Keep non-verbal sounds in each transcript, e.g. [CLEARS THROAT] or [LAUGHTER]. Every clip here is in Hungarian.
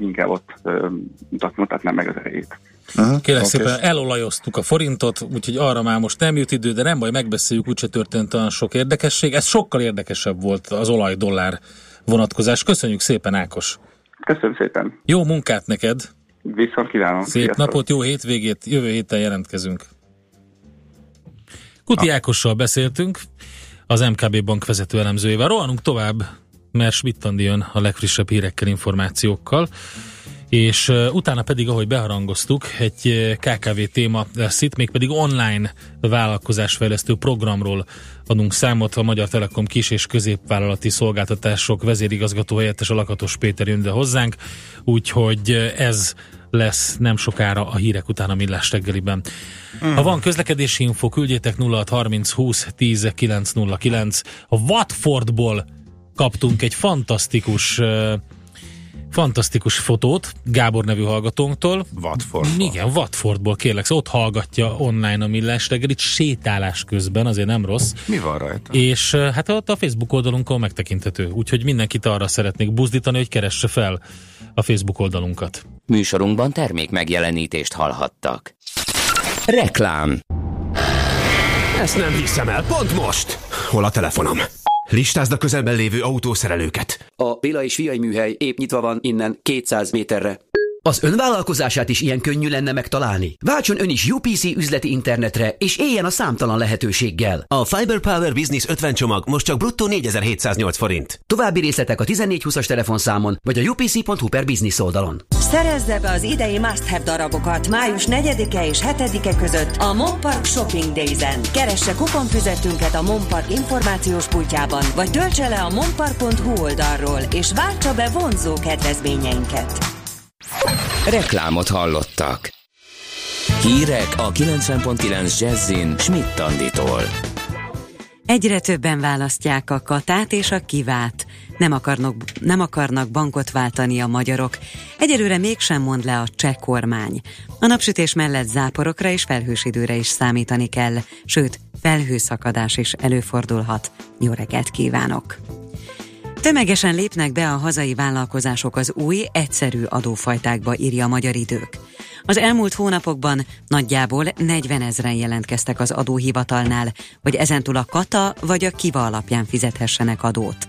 inkább ott mutatná meg az erejét. Uh-huh. Kérlek okay. szépen, elolajoztuk a forintot, úgyhogy arra már most nem jut idő, de nem baj, megbeszéljük, úgyse történt olyan sok érdekesség. Ez sokkal érdekesebb volt az olaj-dollár vonatkozás. Köszönjük szépen, Ákos! Köszönöm szépen! Jó munkát neked! Viszont kívánom! Szép Sziasztok. napot, jó hétvégét, jövő héten jelentkezünk. Kuti Ákossal beszéltünk, az MKB bank vezető elemzőjével. Rohanunk tovább, mert schmidt jön a legfrissebb hírekkel, információkkal és utána pedig, ahogy beharangoztuk, egy KKV téma lesz itt, mégpedig online vállalkozásfejlesztő programról adunk számot. A Magyar Telekom kis- és középvállalati szolgáltatások vezérigazgató helyettes a Lakatos Péter jön hozzánk, úgyhogy ez lesz nem sokára a hírek után a Millás reggeliben. Mm. Ha van közlekedési info, küldjétek 0630 20 10 909. A Watfordból kaptunk egy fantasztikus fantasztikus fotót Gábor nevű hallgatónktól. Watfordból. Igen, Watfordból kérlek, ott hallgatja online a millás reggelit sétálás közben, azért nem rossz. Mi van rajta? És hát ott a Facebook oldalunkon megtekinthető, úgyhogy mindenkit arra szeretnék buzdítani, hogy keresse fel a Facebook oldalunkat. Műsorunkban termék megjelenítést hallhattak. Reklám Ezt nem hiszem el, pont most! Hol a telefonom? Listázd a közelben lévő autószerelőket. A Béla és Fiai műhely épp nyitva van innen 200 méterre. Az önvállalkozását is ilyen könnyű lenne megtalálni. Váltson ön is UPC üzleti internetre, és éljen a számtalan lehetőséggel. A Fiber Power Business 50 csomag most csak bruttó 4708 forint. További részletek a 1420-as telefonszámon, vagy a upc.hu per business oldalon. Szerezze be az idei must have darabokat május 4-e és 7-e között a Monpark Shopping Days-en. Keresse kuponfüzetünket a Monpark információs pultjában, vagy töltse le a monpark.hu oldalról, és váltsa be vonzó kedvezményeinket. Reklámot hallottak. Hírek a 90.9 Jazzin Schmidt Anditól. Egyre többen választják a katát és a kivát. Nem akarnak, nem akarnak bankot váltani a magyarok. Egyelőre mégsem mond le a cseh kormány. A napsütés mellett záporokra és felhős időre is számítani kell, sőt, felhőszakadás is előfordulhat. Jó reggelt kívánok! Tömegesen lépnek be a hazai vállalkozások az új, egyszerű adófajtákba, írja a Magyar Idők. Az elmúlt hónapokban nagyjából 40 ezeren jelentkeztek az adóhivatalnál, hogy ezentúl a kata vagy a kiva alapján fizethessenek adót.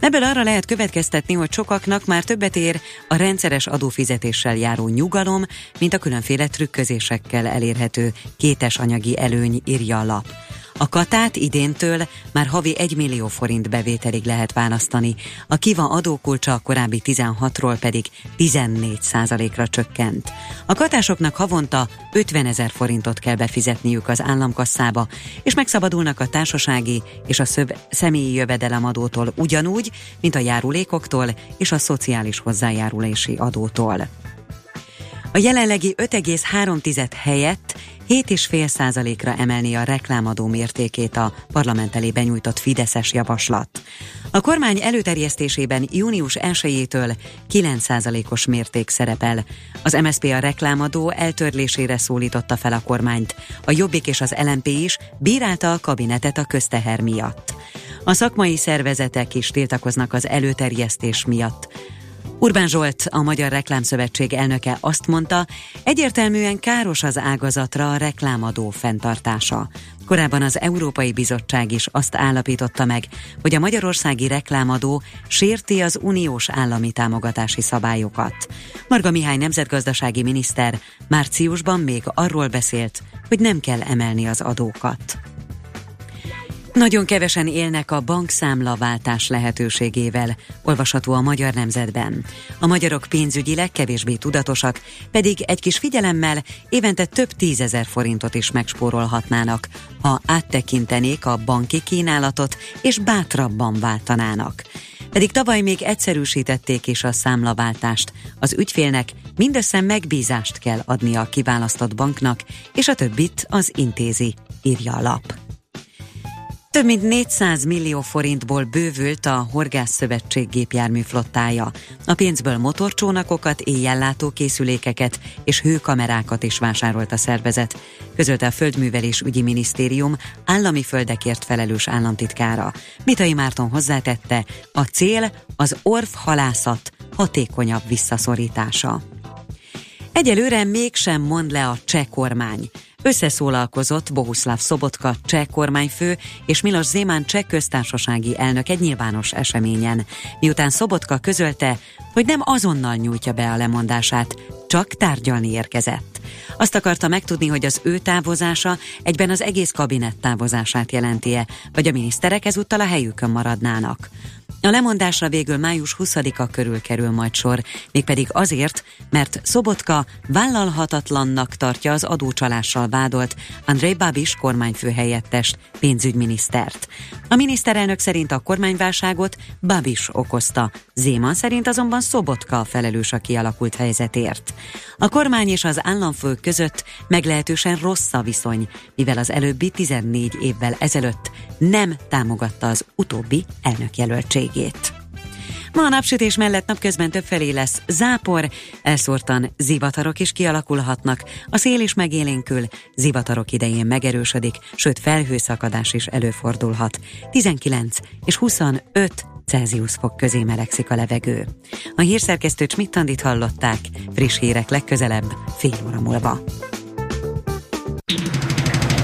Ebből arra lehet következtetni, hogy sokaknak már többet ér a rendszeres adófizetéssel járó nyugalom, mint a különféle trükközésekkel elérhető kétes anyagi előny, írja a lap. A katát idéntől már havi 1 millió forint bevételig lehet választani, a kiva adókulcsa a korábbi 16-ról pedig 14% ra csökkent. A katásoknak havonta 50 ezer forintot kell befizetniük az államkasszába, és megszabadulnak a társasági és a szöv- személyi jövedelemadótól ugyanúgy, mint a járulékoktól és a szociális hozzájárulási adótól. A jelenlegi 5,3 helyett 7,5%-ra emelni a reklámadó mértékét a parlament elé benyújtott Fideszes javaslat. A kormány előterjesztésében június 1-től 9%-os mérték szerepel. Az MSZP a reklámadó eltörlésére szólította fel a kormányt. A Jobbik és az LMP is bírálta a kabinetet a közteher miatt. A szakmai szervezetek is tiltakoznak az előterjesztés miatt. Urbán Zsolt, a Magyar Reklámszövetség elnöke azt mondta, egyértelműen káros az ágazatra a reklámadó fenntartása. Korábban az Európai Bizottság is azt állapította meg, hogy a magyarországi reklámadó sérti az uniós állami támogatási szabályokat. Marga Mihály nemzetgazdasági miniszter márciusban még arról beszélt, hogy nem kell emelni az adókat. Nagyon kevesen élnek a bankszámlaváltás lehetőségével, olvasható a Magyar Nemzetben. A magyarok pénzügyileg kevésbé tudatosak, pedig egy kis figyelemmel évente több tízezer forintot is megspórolhatnának, ha áttekintenék a banki kínálatot és bátrabban váltanának. Pedig tavaly még egyszerűsítették is a számlaváltást. Az ügyfélnek mindössze megbízást kell adnia a kiválasztott banknak, és a többit az intézi, írja a lap. Több mint 400 millió forintból bővült a Horgászszövetség gépjármű flottája. A pénzből motorcsónakokat, éjjellátó készülékeket és hőkamerákat is vásárolt a szervezet, közölte a Földművelés ügyi minisztérium állami földekért felelős államtitkára. Mitai Márton hozzátette, a cél az orv halászat hatékonyabb visszaszorítása. Egyelőre mégsem mond le a cseh kormány. Összeszólalkozott Bohuslav Szobotka cseh kormányfő és Milos Zémán cseh köztársasági elnök egy nyilvános eseményen, miután Szobotka közölte, hogy nem azonnal nyújtja be a lemondását, csak tárgyalni érkezett. Azt akarta megtudni, hogy az ő távozása egyben az egész kabinett távozását jelentie, vagy a miniszterek ezúttal a helyükön maradnának. A lemondásra végül május 20-a körül kerül majd sor, mégpedig azért, mert Szobotka vállalhatatlannak tartja az adócsalással vádolt Andrei Babis kormányfőhelyettest, pénzügyminisztert. A miniszterelnök szerint a kormányválságot Babis okozta, Zéman szerint azonban Szobotka a felelős a kialakult helyzetért. A kormány és az államfő között meglehetősen rossz a viszony, mivel az előbbi 14 évvel ezelőtt nem támogatta az utóbbi elnökjelöltségét. Ma a napsütés mellett napközben többfelé lesz zápor, elszórtan zivatarok is kialakulhatnak, a szél is megélénkül, zivatarok idején megerősödik, sőt felhőszakadás is előfordulhat. 19 és 25 Celsius fok közé melegszik a levegő. A hírszerkesztő Csmittandit hallották, friss hírek legközelebb, fél óra múlva.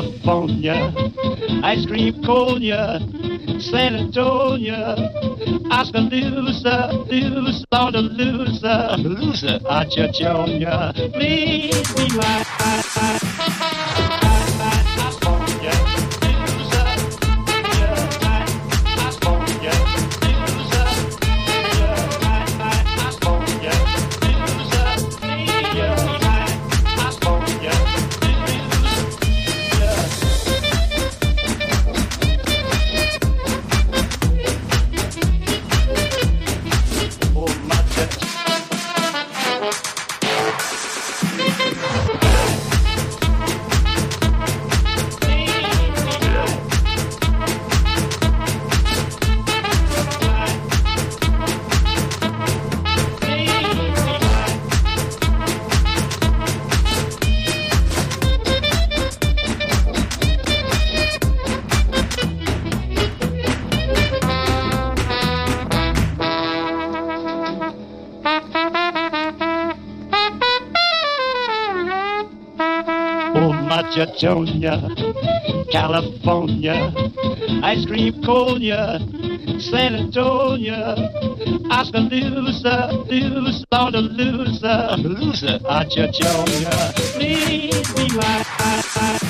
California, ice cream conia, San Antonio, Oskaloosa, loose, loser, loser, Achachonia, please be my. Jatonia, California, ice cream conia, San Antonio, Oskaloosa, loose, loser, loser, Achachonia, please be my.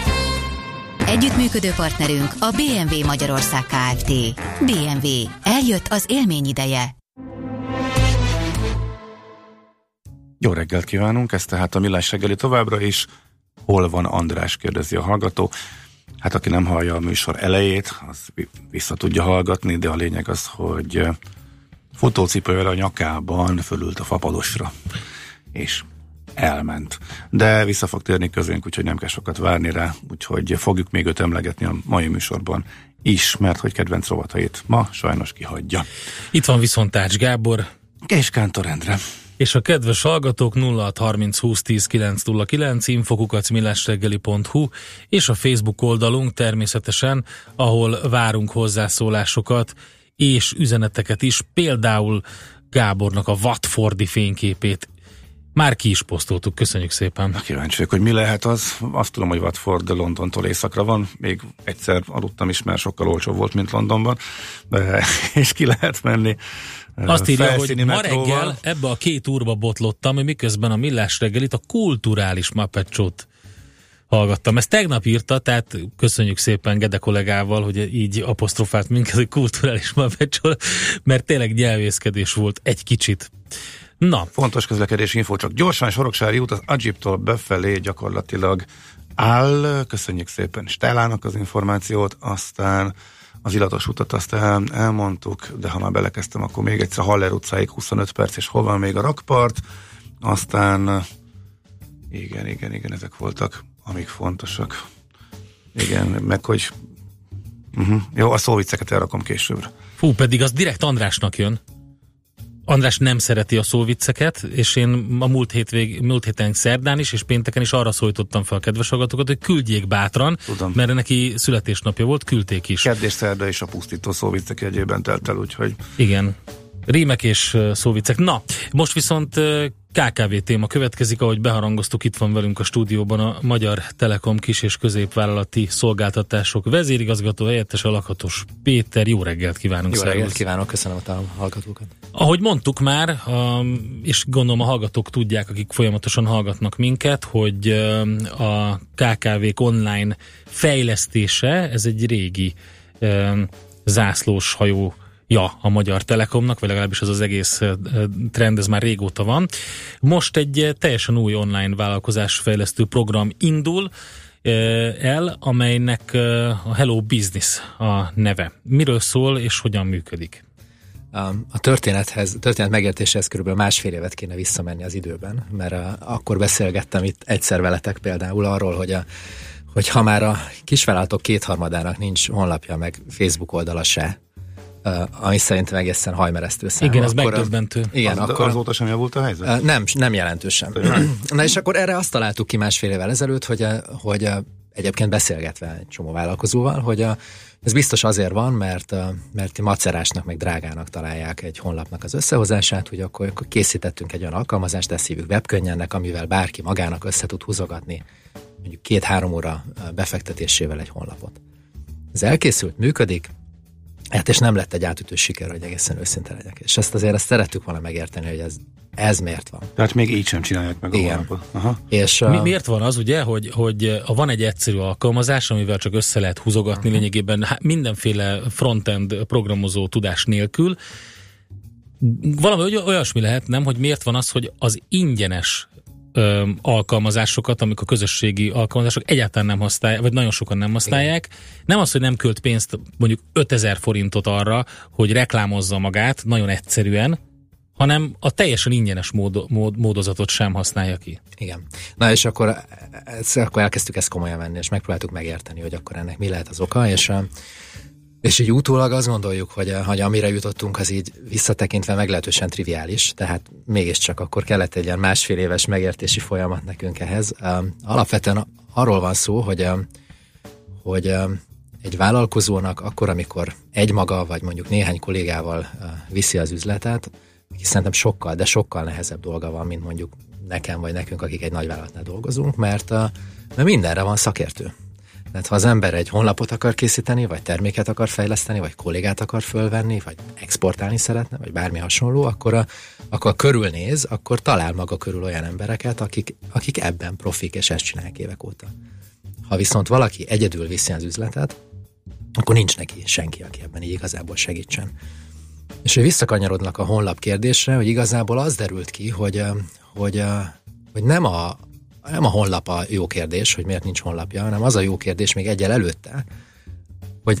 Együttműködő partnerünk a BMW Magyarország Kft. BMW. Eljött az élmény ideje. Jó reggelt kívánunk, ez tehát a Millás reggeli továbbra is. Hol van András, kérdezi a hallgató. Hát aki nem hallja a műsor elejét, az vissza tudja hallgatni, de a lényeg az, hogy futócipővel a nyakában fölült a fapadosra, és elment. De vissza fog térni közénk, úgyhogy nem kell sokat várni rá, úgyhogy fogjuk még őt emlegetni a mai műsorban is, mert hogy kedvenc rovatait ma sajnos kihagyja. Itt van viszont Tács Gábor. És Kántor Endre. És a kedves hallgatók 0630 20 10 909 infokukacmillásreggeli.hu és a Facebook oldalunk természetesen, ahol várunk hozzászólásokat és üzeneteket is, például Gábornak a Watfordi fényképét már ki is posztoltuk, köszönjük szépen. Na, kíváncsi vagyok, hogy mi lehet az. Azt tudom, hogy Watford Londontól északra van. Még egyszer aludtam is, mert sokkal olcsóbb volt, mint Londonban. De, [LAUGHS] és ki lehet menni. Azt írja, hogy ma reggel ebbe a két úrba botlottam, miközben a millás reggelit a kulturális mapecsót hallgattam. Ezt tegnap írta, tehát köszönjük szépen Gede kollégával, hogy így apostrofált minket, hogy kulturális mapecsó, mert tényleg nyelvészkedés volt egy kicsit. Na. Fontos közlekedési info, csak gyorsan Soroksári út az Agiptól befelé gyakorlatilag áll. Köszönjük szépen Stellának az információt, aztán az illatos utat azt el, elmondtuk, de ha már belekezdtem, akkor még egyszer Haller utcáig 25 perc, és hol van még a rakpart, aztán igen, igen, igen, ezek voltak, amik fontosak. Igen, meg hogy uh-huh. jó, a szóviceket elrakom későbbre. Fú, pedig az direkt Andrásnak jön. András nem szereti a szóvicceket, és én a múlt, hétvég, múlt héten szerdán is, és pénteken is arra szólítottam fel a kedves hallgatókat, hogy küldjék bátran, Tudom. mert neki születésnapja volt, küldték is. Kedd és szerda is a pusztító szóviccek jegyében telt el, úgyhogy... Igen. Rímek és szóvicek. Na, most viszont KKV téma következik, ahogy beharangoztuk, itt van velünk a stúdióban a Magyar Telekom kis- és középvállalati szolgáltatások vezérigazgató helyettes alakatos Péter. Jó reggelt kívánunk! Jó reggelt kívánok, köszönöm a hallgatókat! Ahogy mondtuk már, és gondolom a hallgatók tudják, akik folyamatosan hallgatnak minket, hogy a KKV-k online fejlesztése, ez egy régi zászlós hajó ja a Magyar Telekomnak, vagy legalábbis az az egész trend, ez már régóta van. Most egy teljesen új online vállalkozás fejlesztő program indul el, amelynek a Hello Business a neve. Miről szól és hogyan működik? A történethez, a történet megértéséhez körülbelül másfél évet kéne visszamenni az időben, mert akkor beszélgettem itt egyszer veletek például arról, hogy a hogy ha már a kisvállalatok kétharmadának nincs honlapja, meg Facebook oldala se, ami szerintem egészen hajmeresztő szám. Igen, ez megdöbbentő. Igen, az, akkor azóta sem javult a helyzet? Nem, nem jelentősen. [CLEARS THROAT] Na és akkor erre azt találtuk ki másfél évvel ezelőtt, hogy, hogy egyébként beszélgetve egy csomó vállalkozóval, hogy a, ez biztos azért van, mert, mert macerásnak, meg drágának találják egy honlapnak az összehozását, hogy akkor, akkor készítettünk egy olyan alkalmazást, ezt hívjuk webkönnyennek, amivel bárki magának össze tud húzogatni mondjuk két-három óra befektetésével egy honlapot. Ez elkészült, működik, Hát és nem lett egy átütő siker, hogy egészen őszinte legyek. És ezt azért ezt szerettük volna megérteni, hogy ez, ez miért van. Tehát még így sem csinálják meg Igen. a Aha. És, Mi, miért van az, ugye, hogy, hogy van egy egyszerű alkalmazás, amivel csak össze lehet húzogatni uh-huh. lényegében mindenféle frontend programozó tudás nélkül, valami olyasmi lehet, nem, hogy miért van az, hogy az ingyenes ö, alkalmazásokat, amik a közösségi alkalmazások egyáltalán nem használják, vagy nagyon sokan nem használják. Igen. Nem az, hogy nem költ pénzt, mondjuk 5000 forintot arra, hogy reklámozza magát nagyon egyszerűen, hanem a teljesen ingyenes mód, mód, módozatot sem használja ki. Igen. Na és akkor, ezt, akkor elkezdtük ezt komolyan venni, és megpróbáltuk megérteni, hogy akkor ennek mi lehet az oka, és és így utólag azt gondoljuk, hogy, hogy amire jutottunk, az így visszatekintve meglehetősen triviális, tehát mégiscsak akkor kellett egy ilyen másfél éves megértési folyamat nekünk ehhez. Alapvetően arról van szó, hogy, hogy egy vállalkozónak akkor, amikor egy maga, vagy mondjuk néhány kollégával viszi az üzletet, aki szerintem sokkal, de sokkal nehezebb dolga van, mint mondjuk nekem vagy nekünk, akik egy nagy vállalatnál dolgozunk, mert, mert mindenre van szakértő. Tehát ha az ember egy honlapot akar készíteni, vagy terméket akar fejleszteni, vagy kollégát akar fölvenni, vagy exportálni szeretne, vagy bármi hasonló, akkor, a, akkor körülnéz, akkor talál maga körül olyan embereket, akik, akik ebben profik, és ezt csinálják évek óta. Ha viszont valaki egyedül viszi az üzletet, akkor nincs neki senki, aki ebben így igazából segítsen. És hogy visszakanyarodnak a honlap kérdésre, hogy igazából az derült ki, hogy, hogy, hogy nem, a, nem a honlap a jó kérdés, hogy miért nincs honlapja, hanem az a jó kérdés még egyel előtte, hogy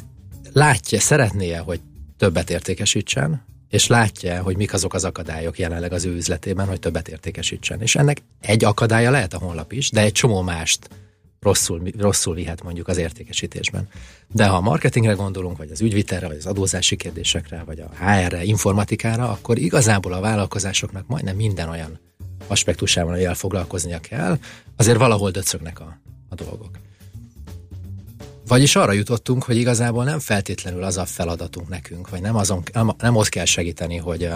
látja, szeretné hogy többet értékesítsen, és látja, hogy mik azok az akadályok jelenleg az ő üzletében, hogy többet értékesítsen. És ennek egy akadálya lehet a honlap is, de egy csomó mást rosszul, rosszul vihet mondjuk az értékesítésben. De ha a marketingre gondolunk, vagy az ügyvitelre, vagy az adózási kérdésekre, vagy a HR-re, informatikára, akkor igazából a vállalkozásoknak majdnem minden olyan aspektusával, amivel foglalkoznia kell, azért valahol döcögnek a, a dolgok. Vagyis arra jutottunk, hogy igazából nem feltétlenül az a feladatunk nekünk, vagy nem, azon, nem, nem ott kell segíteni, hogy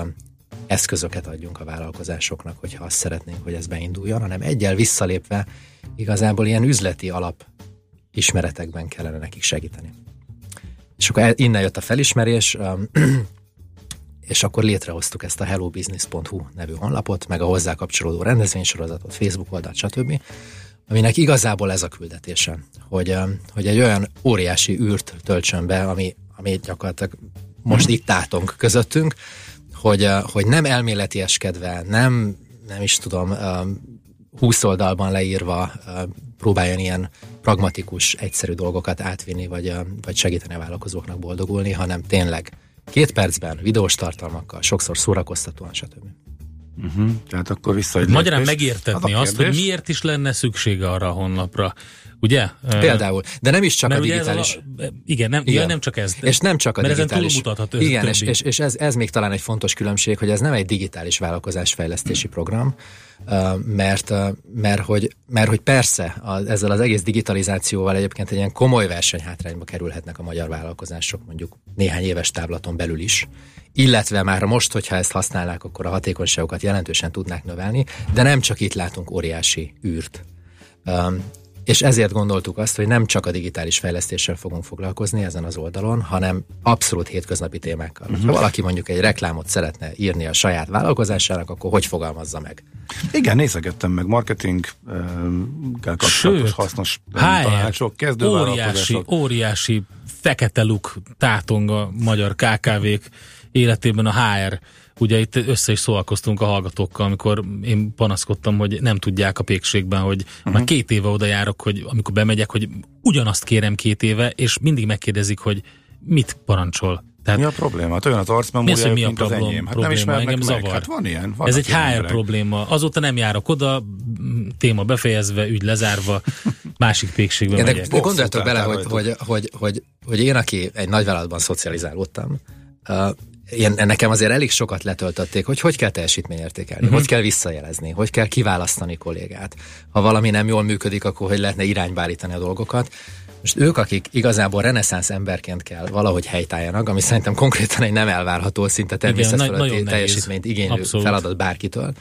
eszközöket adjunk a vállalkozásoknak, hogyha azt szeretnénk, hogy ez beinduljon, hanem egyel visszalépve igazából ilyen üzleti alap ismeretekben kellene nekik segíteni. És akkor innen jött a felismerés, és akkor létrehoztuk ezt a hellobusiness.hu nevű honlapot, meg a hozzá kapcsolódó rendezvénysorozatot, Facebook oldalt, stb., aminek igazából ez a küldetése, hogy, hogy egy olyan óriási űrt töltsön be, ami, ami gyakorlatilag most itt átunk közöttünk, hogy, hogy nem elméletieskedve, nem, nem is tudom, 20 oldalban leírva próbáljon ilyen pragmatikus, egyszerű dolgokat átvinni, vagy, vagy segíteni a vállalkozóknak boldogulni, hanem tényleg két percben, videós tartalmakkal, sokszor szórakoztatóan, stb. Uh-huh. Tehát akkor vissza egy Magyarán megértetni hát azt, hogy miért is lenne szüksége arra a honlapra. Ugye? Például. De nem is csak Mert a digitális. A, igen, nem, igen. nem csak ez. És nem csak a Mert digitális. Ezen igen, és, és, és ez, ez még talán egy fontos különbség, hogy ez nem egy digitális vállalkozásfejlesztési program, mert, mert, hogy, mert hogy persze a, ezzel az egész digitalizációval egyébként egy ilyen komoly versenyhátrányba kerülhetnek a magyar vállalkozások mondjuk néhány éves táblaton belül is, illetve már most, hogyha ezt használnák, akkor a hatékonyságokat jelentősen tudnák növelni, de nem csak itt látunk óriási űrt. És ezért gondoltuk azt, hogy nem csak a digitális fejlesztéssel fogunk foglalkozni ezen az oldalon, hanem abszolút hétköznapi témákkal. Uh-huh. Ha valaki mondjuk egy reklámot szeretne írni a saját vállalkozásának, akkor hogy fogalmazza meg? Igen, nézegettem meg marketing kapcsolatos hasznos tanácsok, kezdő óriási, óriási fekete luk tátong a magyar KKV-k életében a HR Ugye itt össze is szólalkoztunk a hallgatókkal, amikor én panaszkodtam, hogy nem tudják a pékségben, hogy uh-huh. már két éve oda járok, hogy amikor bemegyek, hogy ugyanazt kérem két éve, és mindig megkérdezik, hogy mit parancsol. Tehát, mi a probléma? Hát olyan az arcmemória, mi mint problém, az enyém. Hát probléma, nem ismernek engem meg. Zavar. Hát van ilyen. Ez egy HR emberek. probléma. Azóta nem járok oda, téma befejezve, ügy lezárva, másik pékségbe ja, megyek. De, de gondoljatok bele, hogy, hogy, hogy, hogy, hogy én, aki egy nagyvállalatban szocializálódtam, én, nekem azért elég sokat letöltötték, hogy hogy kell teljesítményértékelni, uh-huh. hogy kell visszajelezni, hogy kell kiválasztani kollégát. Ha valami nem jól működik, akkor hogy lehetne irányba állítani a dolgokat. Most ők, akik igazából reneszánsz emberként kell valahogy helytálljanak, ami szerintem konkrétan egy nem elvárható, szinte természetfeletti teljesítményt igénylő Abszolút. feladat bárkitől,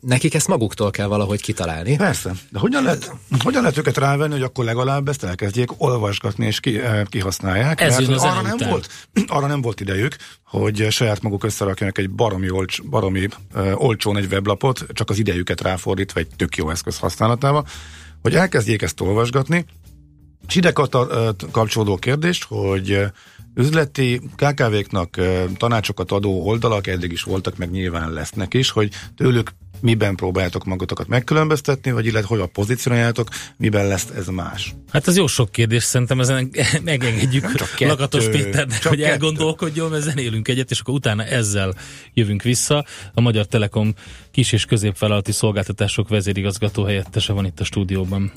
Nekik ezt maguktól kell valahogy kitalálni. Persze, de hogyan lehet, hogyan lehet őket rávenni, hogy akkor legalább ezt elkezdjék olvasgatni és ki, eh, kihasználják? Ez mert arra nem, volt, [CLEARS THROAT] arra nem volt idejük, hogy saját maguk összerakjanak egy baromi, olcs, baromi uh, olcsón egy weblapot, csak az idejüket ráfordítva egy tök jó eszköz használatával, hogy elkezdjék ezt olvasgatni, és ide kapcsolódó kérdést, hogy üzleti KKV-knak tanácsokat adó oldalak eddig is voltak, meg nyilván lesznek is, hogy tőlük miben próbáljátok magatokat megkülönböztetni, vagy illetve hogy a pozícionáljátok, miben lesz ez más? Hát ez jó sok kérdés, szerintem ezen [LAUGHS] megengedjük Lakatos Péternek, hogy kettő. elgondolkodjon, mert zenélünk egyet, és akkor utána ezzel jövünk vissza. A Magyar Telekom kis- és középvállalati szolgáltatások vezérigazgató helyettese van itt a stúdióban.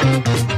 Az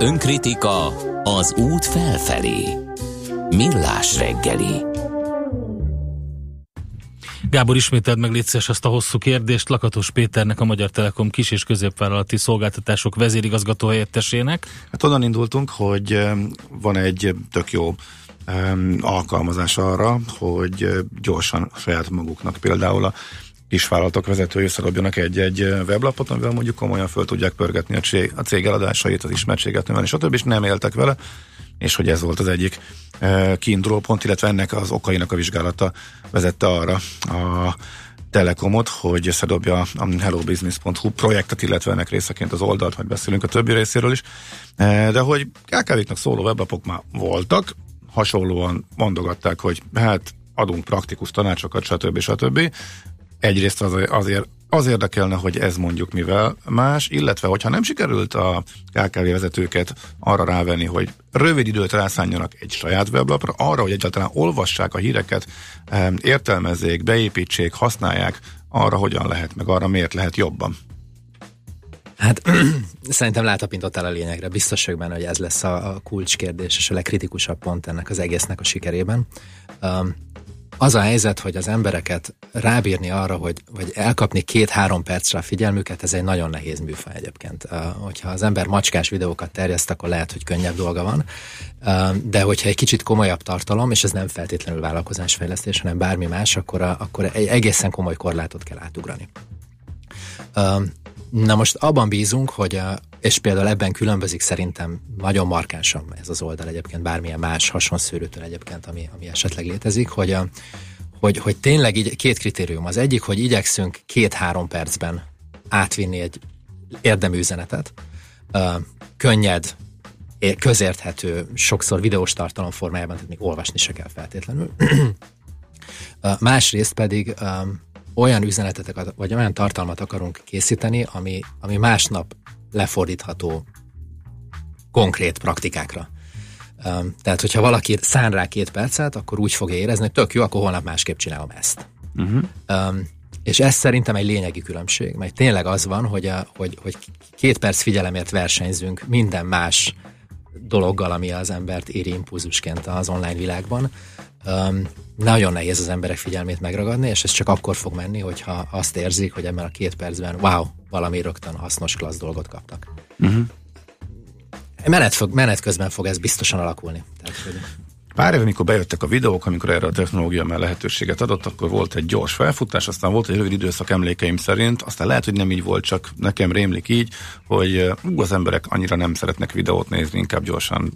önkritika az út felfelé. Millás reggeli. Gábor, ismételd meg létszes azt a hosszú kérdést Lakatos Péternek, a Magyar Telekom kis- és középvállalati szolgáltatások vezérigazgató helyettesének. Hát onnan indultunk, hogy van egy tök jó alkalmazás arra, hogy gyorsan saját maguknak például a kisvállalatok vezetői összedobjanak egy-egy weblapot, amivel mondjuk komolyan föl tudják pörgetni a cég, a cég eladásait, az ismertséget növelni, stb. és nem éltek vele, és hogy ez volt az egyik kiinduló pont, illetve ennek az okainak a vizsgálata vezette arra a Telekomot, hogy összedobja a hellobusiness.hu projektet, illetve ennek részeként az oldalt, majd beszélünk a többi részéről is. De hogy KKV-knak szóló weblapok már voltak, hasonlóan mondogatták, hogy hát adunk praktikus tanácsokat, stb. stb. Egyrészt az, azért az érdekelne, hogy ez mondjuk mivel más, illetve hogyha nem sikerült a KKV vezetőket arra rávenni, hogy rövid időt rászánjanak egy saját weblapra, arra, hogy egyáltalán olvassák a híreket, értelmezzék, beépítsék, használják, arra hogyan lehet, meg arra miért lehet jobban. Hát [CLEARS THROAT] szerintem látapintottál a lényegre. Biztos vagyok benne, hogy ez lesz a, a kulcskérdés és a legkritikusabb pont ennek az egésznek a sikerében. Um, az a helyzet, hogy az embereket rábírni arra, hogy, hogy elkapni két-három percre a figyelmüket, ez egy nagyon nehéz műfaj egyébként. Uh, hogyha az ember macskás videókat terjeszt, akkor lehet, hogy könnyebb dolga van, uh, de hogyha egy kicsit komolyabb tartalom, és ez nem feltétlenül vállalkozásfejlesztés, hanem bármi más, akkor, akkor egy egészen komoly korlátot kell átugrani. Na most abban bízunk, hogy a, és például ebben különbözik szerintem nagyon markánsan ez az oldal egyébként bármilyen más hasonszőrőtől egyébként, ami, ami esetleg létezik, hogy, a, hogy, hogy tényleg így két kritérium. Az egyik, hogy igyekszünk két-három percben átvinni egy érdemű üzenetet, uh, könnyed, közérthető, sokszor videós tartalom formájában, tehát még olvasni se kell feltétlenül. uh, [CLEARS THROAT] másrészt pedig um, olyan üzenetet, vagy olyan tartalmat akarunk készíteni, ami, ami másnap lefordítható konkrét praktikákra. Tehát, hogyha valaki szán rá két percet, akkor úgy fogja érezni, hogy tök jó, akkor holnap másképp csinálom ezt. Uh-huh. Um, És ez szerintem egy lényegi különbség, mert tényleg az van, hogy, a, hogy, hogy két perc figyelemért versenyzünk minden más dologgal, ami az embert éri impulzusként az online világban. Um, nagyon nehéz az emberek figyelmét megragadni, és ez csak akkor fog menni, hogyha azt érzik, hogy ebben a két percben wow, valami rögtön hasznos, klassz dolgot kaptak. Uh-huh. Menet, fog, menet közben fog ez biztosan alakulni. Tehát, hogy... Pár éve, amikor bejöttek a videók, amikor erre a technológia már lehetőséget adott, akkor volt egy gyors felfutás, aztán volt egy rövid időszak emlékeim szerint, aztán lehet, hogy nem így volt, csak nekem rémlik így, hogy ú, az emberek annyira nem szeretnek videót nézni, inkább gyorsan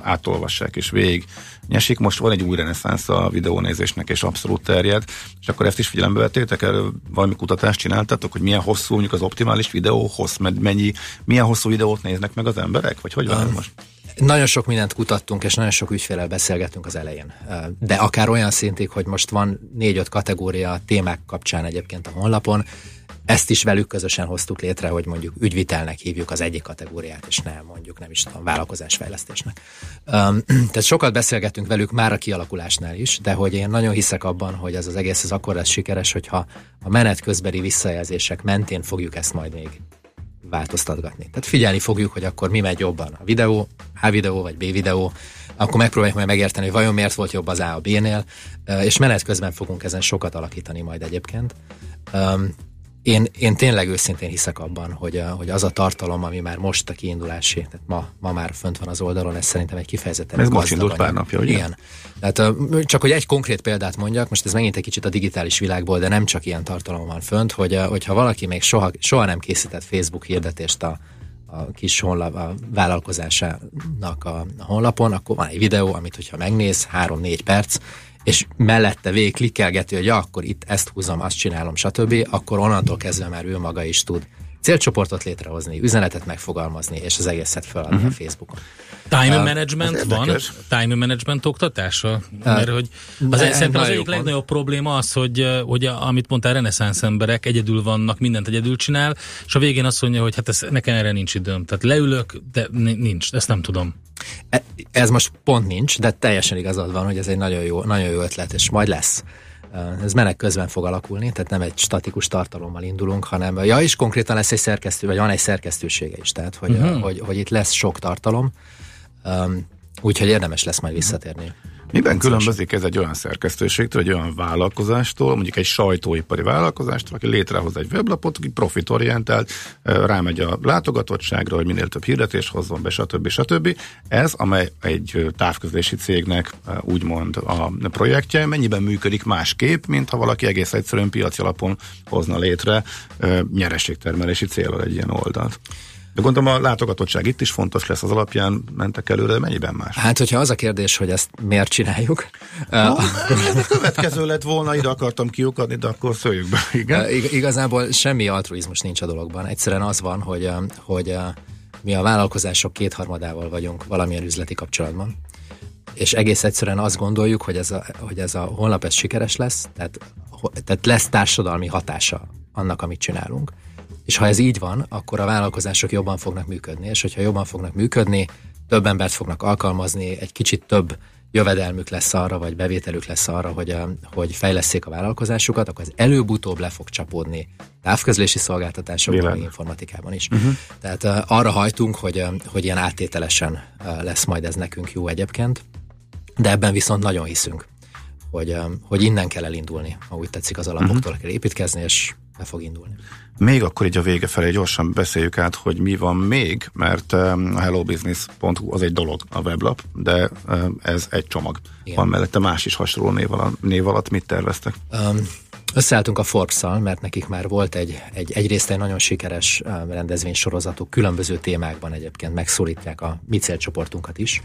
átolvassák és végig nyesik. Most van egy új reneszánsz a videónézésnek, és abszolút terjed, és akkor ezt is figyelembe vettétek, erről valami kutatást csináltatok, hogy milyen hosszú mondjuk az optimális videó, hossz, mennyi, milyen hosszú videót néznek meg az emberek, vagy hogy van um, most? Nagyon sok mindent kutattunk, és nagyon sok ügyfélel beszélgettünk az elején. De akár olyan szintig, hogy most van négy-öt kategória témák kapcsán egyébként a honlapon, ezt is velük közösen hoztuk létre, hogy mondjuk ügyvitelnek hívjuk az egyik kategóriát, és nem mondjuk nem is tudom, vállalkozásfejlesztésnek. Um, tehát sokat beszélgetünk velük már a kialakulásnál is, de hogy én nagyon hiszek abban, hogy ez az egész az akkor lesz sikeres, hogyha a menet közbeli visszajelzések mentén fogjuk ezt majd még változtatgatni. Tehát figyelni fogjuk, hogy akkor mi megy jobban, a videó, A videó vagy B videó, akkor megpróbáljuk majd megérteni, hogy vajon miért volt jobb az A a B-nél, és menet közben fogunk ezen sokat alakítani majd egyébként. Én, én tényleg őszintén hiszek abban, hogy, a, hogy az a tartalom, ami már most a kiindulási, tehát ma, ma már fönt van az oldalon, ez szerintem egy kifejezetten Ez most indult pár napja, ugye? Igen. Tehát csak hogy egy konkrét példát mondjak, most ez megint egy kicsit a digitális világból, de nem csak ilyen tartalom van fönt, hogy hogyha valaki még soha, soha nem készített Facebook hirdetést a, a kis honlap, a vállalkozásának a, a honlapon, akkor van egy videó, amit hogyha megnéz, három-négy perc, és mellette végig klikkelgeti, hogy ja, akkor itt ezt húzom, azt csinálom, stb., akkor onnantól kezdve már ő maga is tud célcsoportot létrehozni, üzenetet megfogalmazni, és az egészet feladni uh-huh. a Facebookon. Time uh, management van? Time management oktatása? Uh, Mert hogy az, ne, szerintem az egyik legnagyobb probléma az, hogy, hogy a, amit mondtál, reneszánsz emberek egyedül vannak, mindent egyedül csinál, és a végén azt mondja, hogy hát ez, nekem erre nincs időm. Tehát leülök, de nincs, ezt nem tudom. E, ez most pont nincs, de teljesen igazad van, hogy ez egy nagyon jó, nagyon jó ötlet, és majd lesz. Ez menek közben fog alakulni, tehát nem egy statikus tartalommal indulunk, hanem ja, is konkrétan lesz egy szerkesztő, vagy van egy szerkesztősége is, tehát hogy, uh-huh. hogy, hogy itt lesz sok tartalom, um, úgyhogy érdemes lesz majd visszatérni. Miben különbözik ez egy olyan szerkesztőségtől, egy olyan vállalkozástól, mondjuk egy sajtóipari vállalkozástól, aki létrehoz egy weblapot, aki profitorientált, rámegy a látogatottságra, hogy minél több hirdetés hozzon be, stb. stb. Ez, amely egy távközlési cégnek úgymond a projektje, mennyiben működik másképp, mint ha valaki egész egyszerűen piaci alapon hozna létre nyerességtermelési célral egy ilyen oldalt. De gondolom a látogatottság itt is fontos lesz, az alapján mentek előre, mennyiben más? Hát, hogyha az a kérdés, hogy ezt miért csináljuk. Ha, ez a következő lett volna, ide akartam kiukadni, de akkor szöljük be. Igen? Igazából semmi altruizmus nincs a dologban. Egyszerűen az van, hogy, hogy mi a vállalkozások kétharmadával vagyunk valamilyen üzleti kapcsolatban és egész egyszerűen azt gondoljuk, hogy ez a, hogy ez a honlap ez sikeres lesz, tehát, tehát lesz társadalmi hatása annak, amit csinálunk. És ha ez így van, akkor a vállalkozások jobban fognak működni, és hogyha jobban fognak működni, több embert fognak alkalmazni, egy kicsit több jövedelmük lesz arra, vagy bevételük lesz arra, hogy, hogy fejleszék a vállalkozásukat, akkor ez előbb-utóbb le fog csapódni távközlési szolgáltatásokban, informatikában is. Uh-huh. Tehát uh, arra hajtunk, hogy, uh, hogy ilyen áttételesen uh, lesz majd ez nekünk jó egyébként, de ebben viszont nagyon hiszünk, hogy, hogy innen kell elindulni, ha úgy tetszik, az alapoktól uh-huh. kell építkezni, és be fog indulni. Még akkor így a vége felé gyorsan beszéljük át, hogy mi van még, mert a hellobusiness.hu az egy dolog, a weblap, de ez egy csomag. Igen. Van mellette más is hasonló név alatt, név alatt mit terveztek? Um, Összeálltunk a forbes mert nekik már volt egy, egy egyrészt egy nagyon sikeres rendezvénysorozatuk, különböző témákban egyébként megszólítják a mi célcsoportunkat is,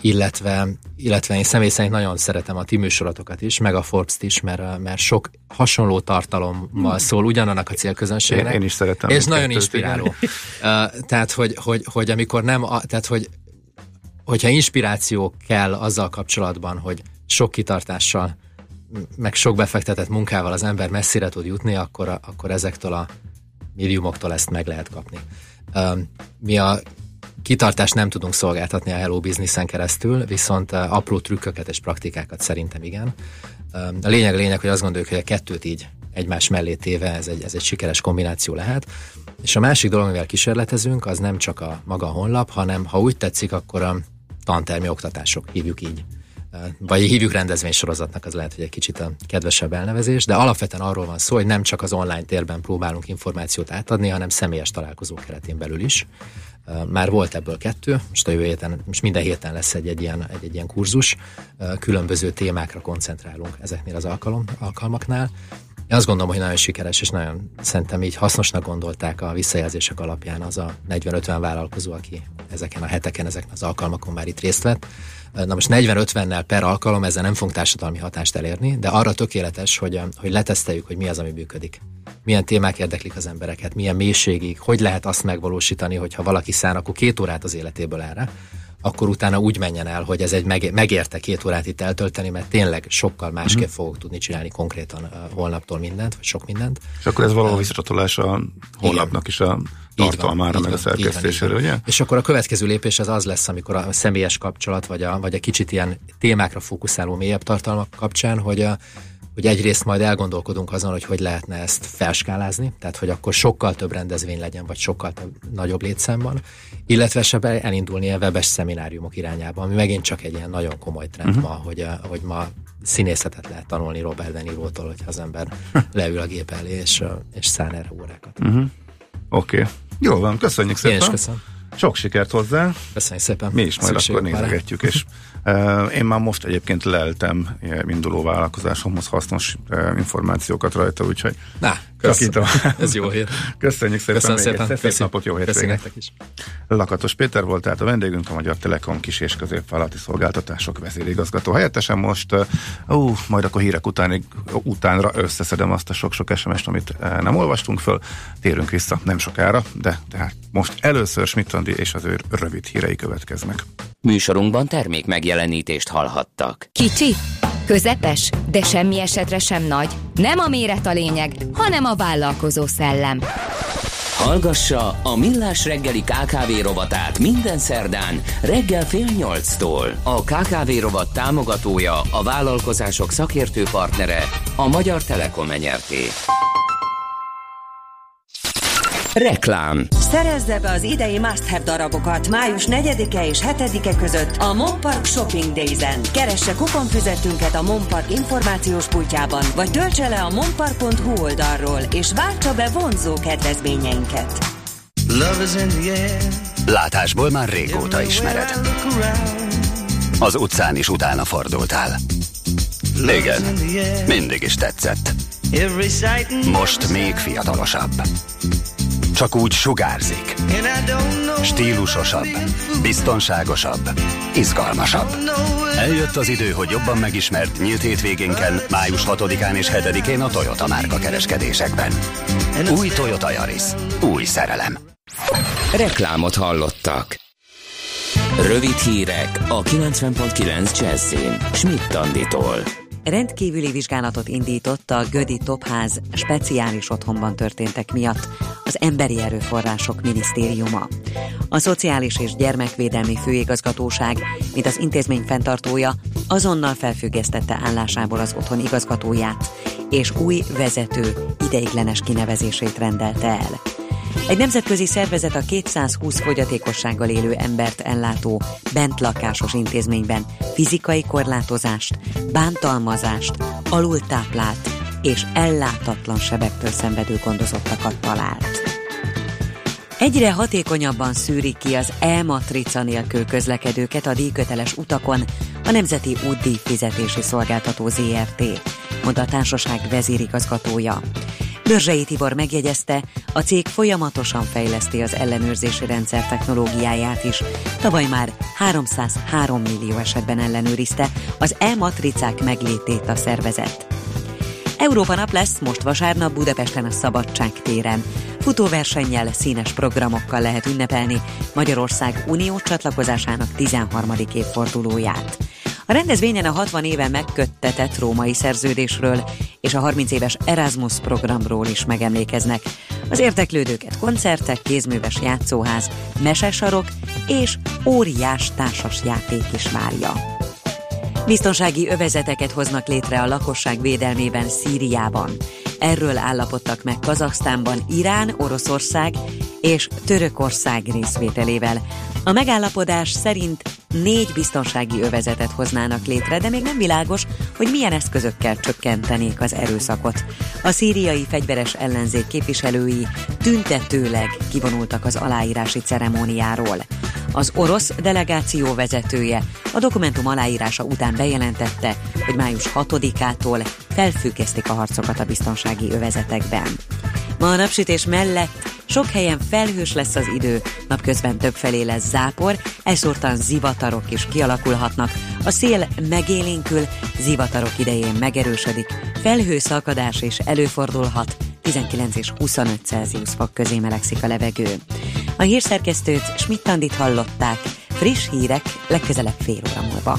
illetve, illetve én személy szerint nagyon szeretem a ti műsoratokat is, meg a Forbes-t is, mert, mert sok hasonló tartalommal szól ugyanannak a célközönségnek. Én, én is szeretem. És nagyon inspiráló. [LAUGHS] tehát, hogy, hogy, hogy amikor nem, tehát, hogy hogyha inspiráció kell azzal kapcsolatban, hogy sok kitartással meg sok befektetett munkával az ember messzire tud jutni, akkor, akkor ezektől a médiumoktól ezt meg lehet kapni. Mi a kitartást nem tudunk szolgáltatni a Hello Business-en keresztül, viszont apró trükköket és praktikákat szerintem igen. A lényeg a lényeg, hogy azt gondoljuk, hogy a kettőt így egymás mellé téve ez egy, ez egy sikeres kombináció lehet. És a másik dolog, amivel kísérletezünk, az nem csak a maga honlap, hanem ha úgy tetszik, akkor a tantermi oktatások, hívjuk így. Vagy hívjuk rendezvénysorozatnak, az lehet, hogy egy kicsit a kedvesebb elnevezés, de alapvetően arról van szó, hogy nem csak az online térben próbálunk információt átadni, hanem személyes találkozó keretén belül is. Már volt ebből kettő, most a jövő héten, most minden héten lesz egy, egy, ilyen, egy, egy ilyen kurzus, különböző témákra koncentrálunk ezeknél az alkalom, alkalmaknál. Én azt gondolom, hogy nagyon sikeres, és nagyon szerintem így hasznosnak gondolták a visszajelzések alapján az a 40-50 vállalkozó, aki ezeken a heteken, ezeken az alkalmakon már itt részt vett. Na most 40-50-nel per alkalom ezzel nem fogunk társadalmi hatást elérni, de arra tökéletes, hogy, hogy leteszteljük, hogy mi az, ami működik. Milyen témák érdeklik az embereket, milyen mélységig, hogy lehet azt megvalósítani, hogyha valaki szán, akkor két órát az életéből erre, akkor utána úgy menjen el, hogy ez egy megérte két órát itt eltölteni, mert tényleg sokkal másképp uh-huh. fogok tudni csinálni konkrétan uh, holnaptól mindent, vagy sok mindent. És akkor ez valahol visszacsatolás a holnapnak is a tartalmára, meg a szerkesztésére, ugye? És akkor a következő lépés az az lesz, amikor a személyes kapcsolat, vagy a, vagy a kicsit ilyen témákra fókuszáló mélyebb tartalmak kapcsán, hogy a, hogy egyrészt majd elgondolkodunk azon, hogy hogy lehetne ezt felskálázni, tehát hogy akkor sokkal több rendezvény legyen, vagy sokkal több, nagyobb létszámban, illetve se elindulni a webes szemináriumok irányába, ami megint csak egy ilyen nagyon komoly trend uh-huh. ma, hogy, a, hogy ma színészetet lehet tanulni Robert De Nirótól, hogyha az ember [LAUGHS] leül a gép elé, és, és szán erre órákat. Uh-huh. Oké. Okay. Jó van, köszönjük szépen. Én is köszönöm. Sok sikert hozzá. Köszönjük szépen. Mi is majd Szükség akkor nézegetjük, és uh, [LAUGHS] én már most egyébként leltem induló vállalkozásomhoz hasznos uh, információkat rajta, úgyhogy Na, köszönöm. [LAUGHS] Ez jó hír. Köszönjük szépen. Köszönöm szépen. Szép napot, jó hétvégét. is. Lakatos Péter volt tehát a vendégünk, a Magyar Telekom kis és középvállalati szolgáltatások vezérigazgató helyettesen most, uh, uh, majd akkor hírek utánig, utánra összeszedem azt a sok-sok sms amit uh, nem olvastunk föl, térünk vissza nem sokára, de tehát most először Schmidt és az ő rövid hírei következnek. Műsorunkban termék megjelenítést hallhattak. Kicsi, közepes, de semmi esetre sem nagy. Nem a méret a lényeg, hanem a vállalkozó szellem. Hallgassa a Millás reggeli KKV rovatát minden szerdán reggel fél nyolctól. A KKV rovat támogatója, a vállalkozások szakértő partnere, a Magyar Telekom enyerté. Reklám Szerezze be az idei must have darabokat május 4-e és 7-e között a Monpark Shopping Days-en. Keresse kuponfüzetünket a Monpark információs pultjában, vagy töltse le a monpark.hu oldalról, és váltsa be vonzó kedvezményeinket. Látásból már régóta ismered. Az utcán is utána fordultál. Igen, mindig is tetszett. Most még fiatalosabb. Csak úgy sugárzik. Stílusosabb, biztonságosabb, izgalmasabb. Eljött az idő, hogy jobban megismert nyílt hétvégénken, május 6-án és 7-én a Toyota márka kereskedésekben. Új Toyota Yaris. Új szerelem. Reklámot hallottak. Rövid hírek a 90.9 Jazzin. Schmidt Anditól. Rendkívüli vizsgálatot indított a Gödi Topház speciális otthonban történtek miatt az Emberi Erőforrások Minisztériuma. A Szociális és Gyermekvédelmi Főigazgatóság, mint az intézmény fenntartója, azonnal felfüggesztette állásából az otthon igazgatóját, és új vezető ideiglenes kinevezését rendelte el. Egy nemzetközi szervezet a 220 fogyatékossággal élő embert ellátó bentlakásos intézményben fizikai korlátozást, bántalmazást, alultáplált és ellátatlan sebektől szenvedő gondozottakat talált. Egyre hatékonyabban szűrik ki az e-matrica nélkül közlekedőket a díjköteles utakon a Nemzeti Útdíj Fizetési Szolgáltató ZRT, mondta a társaság vezérigazgatója. Börzsei Tibor megjegyezte, a cég folyamatosan fejleszti az ellenőrzési rendszer technológiáját is. Tavaly már 303 millió esetben ellenőrizte az e-matricák meglétét a szervezet. Európa nap lesz most vasárnap Budapesten a Szabadság téren. Futóversennyel, színes programokkal lehet ünnepelni Magyarország unió csatlakozásának 13. évfordulóját. A rendezvényen a 60 éve megköttetett római szerződésről és a 30 éves Erasmus programról is megemlékeznek. Az érteklődőket koncertek, kézműves játszóház, mesesarok és óriás társas játék is várja. Biztonsági övezeteket hoznak létre a lakosság védelmében Szíriában. Erről állapodtak meg Kazaksztánban Irán, Oroszország és Törökország részvételével. A megállapodás szerint négy biztonsági övezetet hoznának létre, de még nem világos, hogy milyen eszközökkel csökkentenék az erőszakot. A szíriai fegyveres ellenzék képviselői tüntetőleg kivonultak az aláírási ceremóniáról. Az orosz delegáció vezetője a dokumentum aláírása után bejelentette, hogy május 6-ától felfüggesztik a harcokat a biztonsági övezetekben. Ma a napsütés mellett sok helyen felhős lesz az idő, napközben többfelé lesz zápor, elszórtan zivatarok is kialakulhatnak. A szél megélénkül, zivatarok idején megerősödik, felhőszakadás is előfordulhat, 19 és 25 Celsius fok közé melegszik a levegő. A hírszerkesztőt Schmidt-Tandit hallották, friss hírek legközelebb fél óra múlva.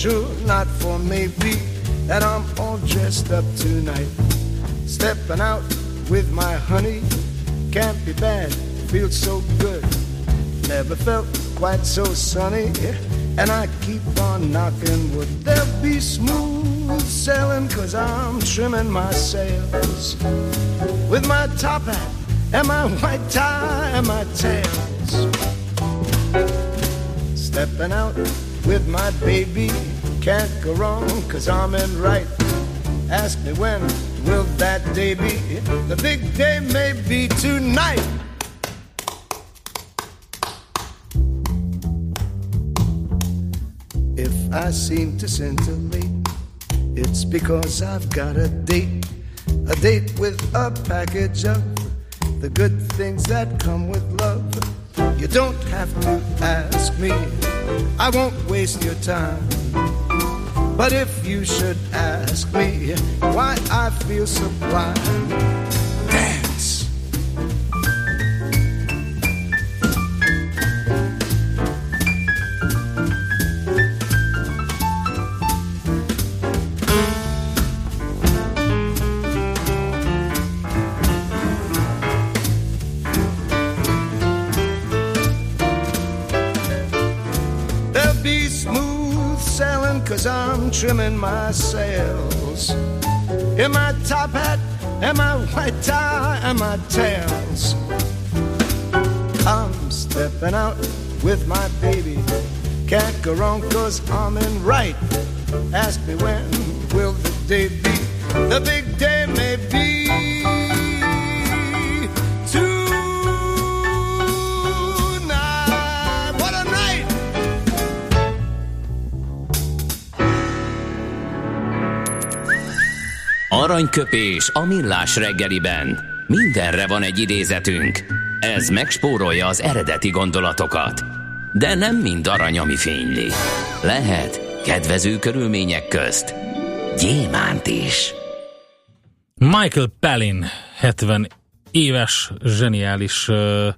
Sure, not for maybe, that I'm all dressed up tonight. Stepping out with my honey. Can't be bad, feels so good. Never felt quite so sunny. And I keep on knocking wood. There'll be smooth sailing, cause I'm trimming my sails. With my top hat and my white tie and my tails. Stepping out with my baby, can't go wrong, cause I'm in right. Ask me when will that day be? The big day may be tonight. If I seem to scintillate, it's because I've got a date. A date with a package of the good things that come with love. You don't have to ask me, I won't waste your time. But if you should ask me why I feel sublime, dance. Trimming my sails. In my top hat and my white tie and my tails. I'm stepping out with my baby. Can't go wrong cause I'm in right. Ask me when will the day be? The big Aranyköpés a millás reggeliben. Mindenre van egy idézetünk. Ez megspórolja az eredeti gondolatokat. De nem mind arany, ami fényli. Lehet kedvező körülmények közt gyémánt is. Michael Palin, 70 éves, zseniális, ö,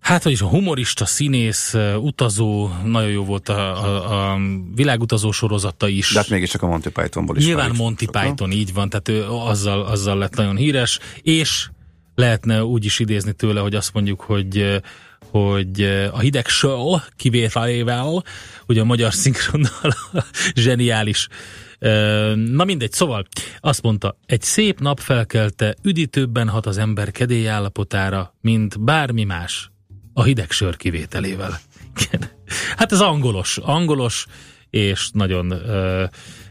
hát hogy is a humorista, színész, utazó, nagyon jó volt a, a, a világutazó sorozata is. De hát mégiscsak a Monty Pythonból is. Nyilván Monty sokan. Python, így van, tehát ő azzal, azzal lett nagyon híres, és lehetne úgy is idézni tőle, hogy azt mondjuk, hogy hogy a hideg show kivételével, ugye a magyar szinkronnal [LAUGHS] zseniális. Na mindegy, szóval azt mondta, egy szép nap felkelte, üdítőbben hat az ember kedély állapotára, mint bármi más, a hideg sör kivételével. Hát ez angolos, angolos, és nagyon,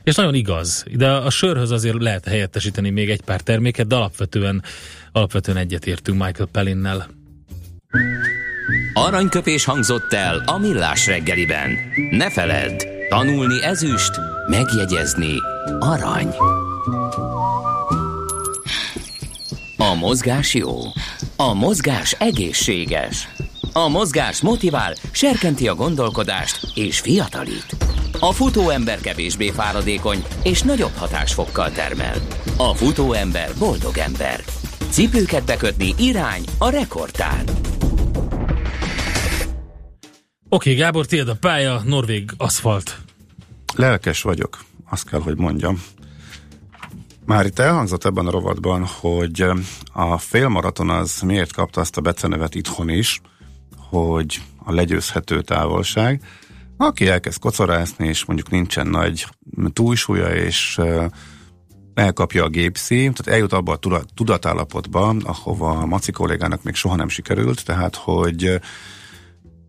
és nagyon igaz. De a sörhöz azért lehet helyettesíteni még egy pár terméket, de alapvetően, alapvetően egyetértünk Michael Pellinnel. Aranyköpés hangzott el a millás reggeliben. Ne feledd, tanulni ezüst, megjegyezni arany. A mozgás jó. A mozgás egészséges. A mozgás motivál, serkenti a gondolkodást és fiatalít. A futóember kevésbé fáradékony és nagyobb hatásfokkal termel. A futóember boldog ember. Cipőket bekötni irány a rekordtár. Oké, Gábor, tiéd a pálya, Norvég aszfalt. Lelkes vagyok, azt kell, hogy mondjam. Már itt elhangzott ebben a rovatban, hogy a félmaraton az miért kapta azt a becenevet itthon is, hogy a legyőzhető távolság. Aki elkezd kocorászni, és mondjuk nincsen nagy túlsúlya, és elkapja a gépszi, tehát eljut abba a tudatállapotba, ahova a Maci kollégának még soha nem sikerült, tehát hogy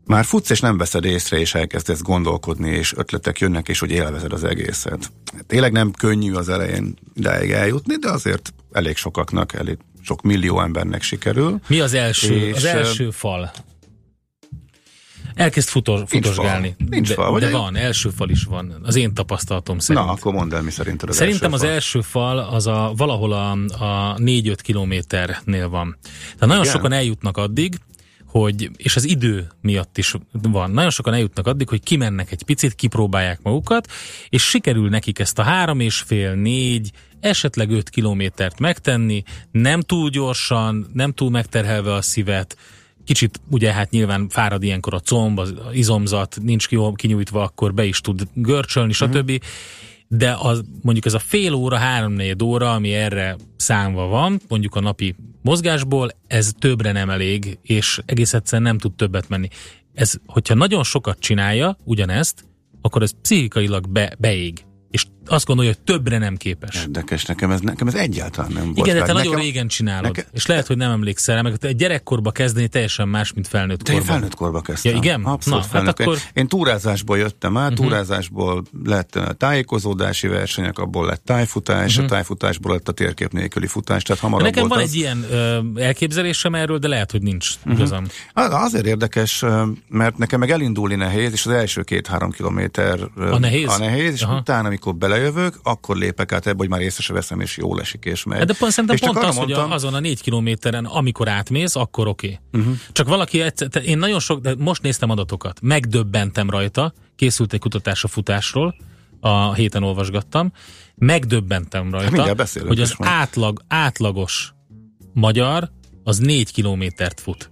már futsz, és nem veszed észre, és elkezdesz gondolkodni, és ötletek jönnek, és hogy élvezed az egészet. Tényleg nem könnyű az elején ideig eljutni, de azért elég sokaknak, elég sok millió embernek sikerül. Mi az első, és az első fal? Elkezd futor, futosgálni. Nincs de, fal, de van, első fal is van. Az én tapasztalatom szerint. Na, akkor mondd el, mi szerinted az Szerintem első az első fal az a, valahol a, a 4-5 kilométernél van. Tehát nagyon Igen? sokan eljutnak addig, hogy, és az idő miatt is van, nagyon sokan eljutnak addig, hogy kimennek egy picit, kipróbálják magukat, és sikerül nekik ezt a három és fél, négy, esetleg 5 kilométert megtenni, nem túl gyorsan, nem túl megterhelve a szívet, kicsit ugye hát nyilván fárad ilyenkor a comb, az izomzat, nincs ki, kinyújtva, akkor be is tud görcsölni, stb. Uh-huh. De az, mondjuk ez a fél óra, háromnegyed óra, ami erre számva van, mondjuk a napi mozgásból, ez többre nem elég, és egész egyszerűen nem tud többet menni. Ez, hogyha nagyon sokat csinálja ugyanezt, akkor ez pszichikailag be, beég és azt gondolja, hogy többre nem képes. Érdekes, nekem ez, nekem ez egyáltalán nem volt. Igen, de te nekem, nagyon régen csinálod, nekem, és lehet, hogy nem emlékszel rá, meg egy gyerekkorba kezdeni teljesen más, mint felnőtt de korban. én felnőtt korba kezdtem. Ja, igen? Abszolút Na, felnőtt. hát akkor... én, túrázásból jöttem át, Uh-huh. túrázásból lett a tájékozódási versenyek, abból lett tájfutás, Mhm. a tájfutásból lett a térkép nélküli futás, tehát hamarabb Nekem volt van az. egy ilyen ö, elképzelésem erről, de lehet, hogy nincs uh-huh. igazam. Az- Azért érdekes, mert nekem meg elindulni nehéz, és az első két-három kilométer A nehéz? a nehéz és Aha. utána, amikor belejövök, akkor lépek át ebbe, hogy már észre se veszem, és jól esik, és megy. De pont, szerintem és pont az, hogy mondtam- a, azon a négy kilométeren, amikor átmész, akkor oké. Okay. Mhm. Csak valaki, én nagyon sok, de most néztem adatokat, megdöbbentem rajta, készült egy kutatás a futásról, a héten olvasgattam, megdöbbentem rajta, beszélünk hogy az átlag, átlagos magyar az négy kilométert fut.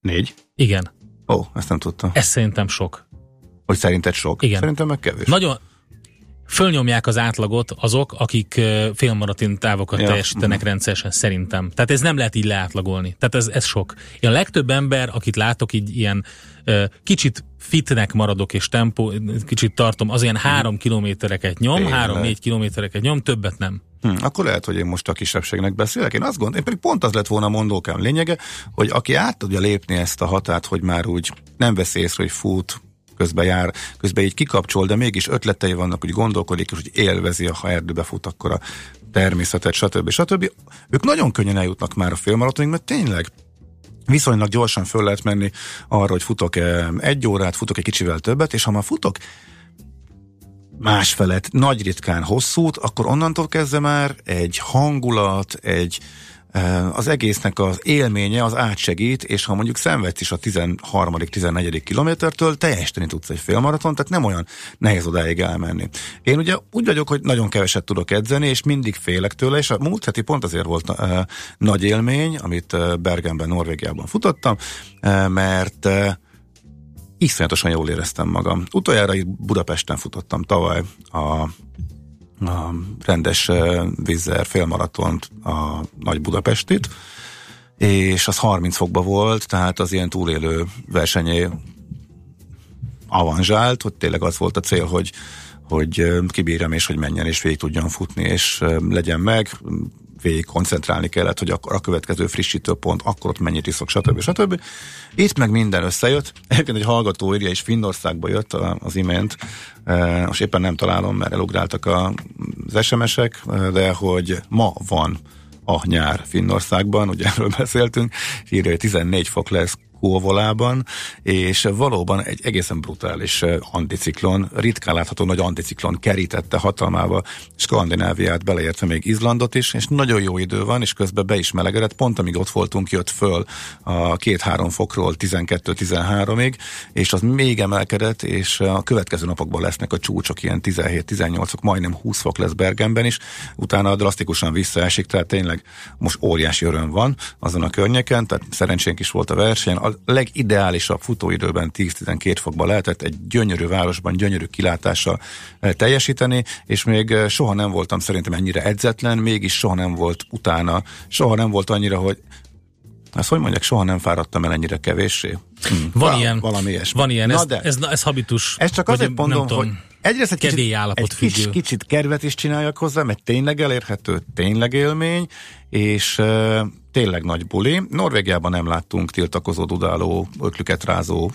Négy? Igen. Ó, ezt nem tudtam. Ez szerintem sok. Hogy szerinted sok? Igen. Szerintem meg kevés. Nagyon fölnyomják az átlagot azok, akik ö, félmaraton távokat Ja, teljesítenek mhm. rendszeresen, szerintem. Tehát ez nem lehet így leátlagolni. Tehát ez, ez sok. Én a legtöbb ember, akit látok így ilyen kicsit fitnek maradok és tempó, kicsit tartom, az ilyen három kilométereket nyom, három-négy kilométereket nyom, többet nem. Hm, akkor lehet, hogy én most a kisebbségnek beszélek. Én azt gondolom, én pedig pont az lett volna a mondókám lényege, hogy aki át tudja lépni ezt a határt, hogy már úgy nem vesz észre, hogy fut, közben jár, közben így kikapcsol, de mégis ötletei vannak, hogy gondolkodik, és hogy élvezi, ha erdőbe fut, akkor a természetet, stb. stb. Ők nagyon könnyen eljutnak már a félmaratonig, mert tényleg viszonylag gyorsan föl lehet menni arra, hogy futok eh, egy órát, futok egy kicsivel többet, és ha már futok másfelet, nagy ritkán hosszút, akkor onnantól kezdve már egy hangulat, egy az egésznek az élménye az átsegít, és ha mondjuk szenvedsz is a 13. 14. kilométertől, teljesíteni tudsz egy félmaraton, tehát nem olyan nehéz odáig elmenni. Én ugye úgy vagyok, hogy nagyon keveset tudok edzeni, és mindig félek tőle, és a múlt heti pont azért volt uh, nagy élmény, amit uh, Bergenben, Norvégiában futottam, uh, mert uh, iszonyatosan jól éreztem magam. Utoljára itt Budapesten futottam tavaly a, a rendes vízzer félmaratont, a Nagy Budapestit, és az 30 fokba volt, tehát az ilyen túlélő versenyé avanzsált, hogy tényleg az volt a cél, hogy hogy kibírjam és hogy menjen és végig tudjon futni és legyen meg. Végig koncentrálni kellett, hogy akkor a következő frissítő pont, akkor ott mennyit iszok, stb. stb. Itt meg minden összejött. Egyébként egy hallgató írja, és Finnországba jött az imént, e, most éppen nem találom, mert elugráltak az SMS-ek, de hogy ma van a nyár Finnországban, ugye erről beszéltünk, írja, hogy 14 fok lesz Kóvolában, és valóban egy egészen brutális anticiklon, ritkán látható nagy anticiklon kerítette hatalmába Skandináviát, beleértve még Izlandot is, és nagyon jó idő van, és közben be is melegedett, pont amíg ott voltunk, jött föl a két-három fokról 12-13-ig, és az még emelkedett, és a következő napokban lesznek a csúcsok, ilyen 17-18-ok, majdnem 20 fok lesz Bergenben is, utána drasztikusan visszaesik, tehát tényleg most óriási öröm van azon a környéken, tehát szerencsénk is volt a verseny, a legideálisabb futóidőben 10-12 fokban lehetett egy gyönyörű városban, gyönyörű kilátással eh, teljesíteni, és még eh, soha nem voltam szerintem ennyire edzetlen, mégis soha nem volt utána, soha nem volt annyira, hogy ezt hogy mondják, soha nem fáradtam el ennyire kevéssé. Hm. Van Val- ilyen. Valami ilyesmi. Van ilyen, Na ez, de, ez, ez habitus. Ez csak azért mondom, hogy egyrészt egy, kicsit, egy kis, kicsit kervet is csináljak hozzá, mert tényleg elérhető, tényleg élmény, és uh, tényleg nagy buli. Norvégiában nem láttunk tiltakozó, dudáló, öklüket rázó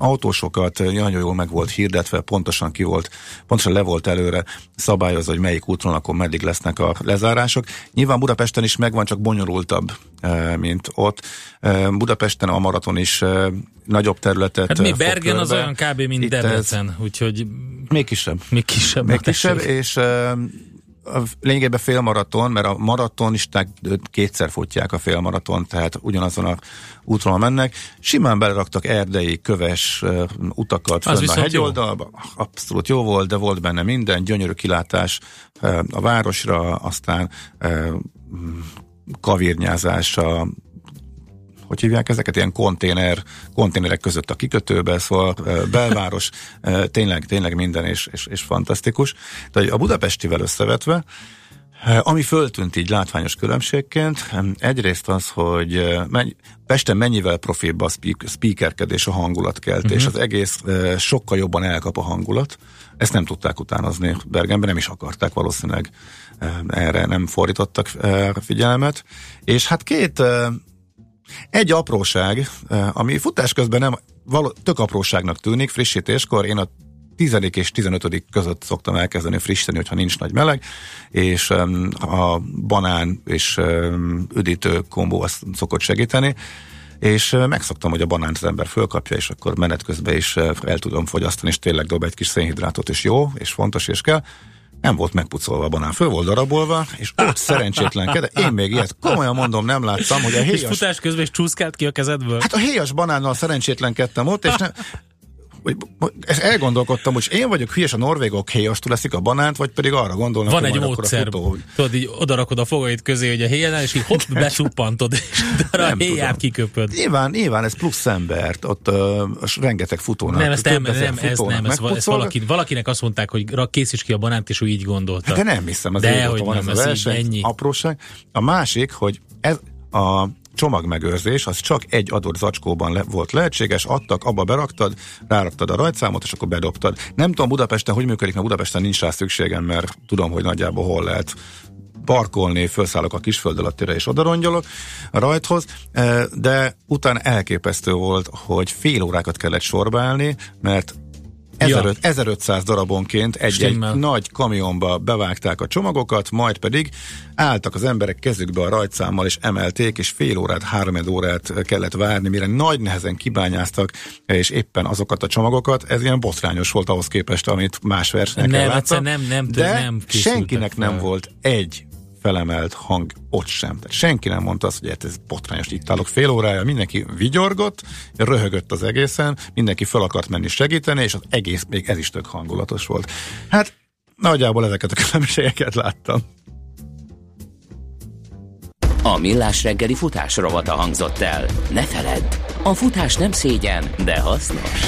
autósokat, nagyon jól meg volt hirdetve, pontosan ki volt, pontosan le volt előre szabályozva, hogy melyik akkor meddig lesznek a lezárások. Nyilván Budapesten is megvan, csak bonyolultabb, mint ott. Budapesten a maraton is nagyobb területet Hát mi Bergen az olyan kb. mint Itt Debrecen, ez úgyhogy... Még kisebb. Még kisebb. Még kisebb, és lényegében félmaraton, mert a maratonisták kétszer futják a félmaraton, tehát ugyanazon a úton mennek. Simán beleraktak erdei, köves utakat fönn a hegyoldalba. Abszolút jó volt, de volt benne minden, gyönyörű kilátás a városra, aztán kavírnyázás a hogy hívják ezeket, ilyen konténer, konténerek között a kikötőbe, szóval belváros, tényleg, tényleg minden és, és, és fantasztikus. Tehát a budapestivel összevetve, ami föltűnt így látványos különbségként, egyrészt az, hogy menny, Pesten mennyivel profibb a speakerkedés, a hangulatkeltés, uh-huh. az egész sokkal jobban elkap a hangulat. Ezt nem tudták utánozni Bergenben, nem is akarták valószínűleg erre nem fordítottak figyelmet. És hát két egy apróság, eh, ami futás közben nem való, tök apróságnak tűnik, frissítéskor én a 10. és 15. között szoktam elkezdeni frissíteni, hogyha nincs nagy meleg, és a banán és üdítő kombó azt szokott segíteni, és uh, megszoktam, hogy a banánt az ember fölkapja, és akkor menet közben is uh, el tudom fogyasztani, és tényleg dob egy kis szénhidrátot, és jó, és fontos, és kell nem volt megpucolva a banán, föl volt darabolva, és ott szerencsétlen Én még ilyet komolyan mondom, nem láttam, hogy a héjas... És futás közben is csúszkált ki a kezedből? Hát a héjas banánnal szerencsétlenkedtem ott, és nem, hogy, ezt elgondolkodtam, hogy én vagyok hülyes, a norvégok héjastul leszik a banánt, vagy pedig arra gondolnak, Van egy módszer, futó, hogy... tudod, így odarakod a fogait közé, hogy a héjánál, és így hopp, [LAUGHS] besuppantod, és a héját kiköpöd. Nyilván, nyilván ez plusz embert, ott uh, rengeteg futónak. Nem, ezt nem, nem, ez nem, ez, ez valaki, valakinek azt mondták, hogy készíts ki a banánt, és ő így gondolta. Hát de nem hiszem, az de hogy van nem, ez a verseny, ennyi. apróság. A másik, hogy ez a csomagmegőrzés az csak egy adott zacskóban le, volt lehetséges, adtak, abba beraktad, ráraktad a rajtszámot, és akkor bedobtad. Nem tudom Budapesten, hogy működik, mert Budapesten nincs rá szükségem, mert tudom, hogy nagyjából hol lehet parkolni, felszállok a kisföld alattira és odarongyolok a rajthoz, eh, de utána elképesztő volt, hogy fél órákat kellett sorbálni, mert 1500, ja. 1500 darabonként egy-egy nagy kamionba bevágták a csomagokat, majd pedig álltak az emberek kezükbe a rajtszámmal, és emelték, és fél órát, három órát kellett várni, mire nagy nehezen kibányáztak, és éppen azokat a csomagokat, ez ilyen botrányos volt ahhoz képest, amit más versenyeken nem, láttam. Nem, nem, de nem senkinek fel. nem volt egy felemelt hang ott sem. Tehát senki nem mondta azt, hogy hát ez botrányos, itt állok fél órája, mindenki vigyorgott, röhögött az egészen, mindenki fel akart menni segíteni, és az egész, még ez is tök hangulatos volt. Hát nagyjából ezeket a különbségeket láttam. A Millás reggeli futás rovata hangzott el. Ne feledd, a futás nem szégyen, de hasznos.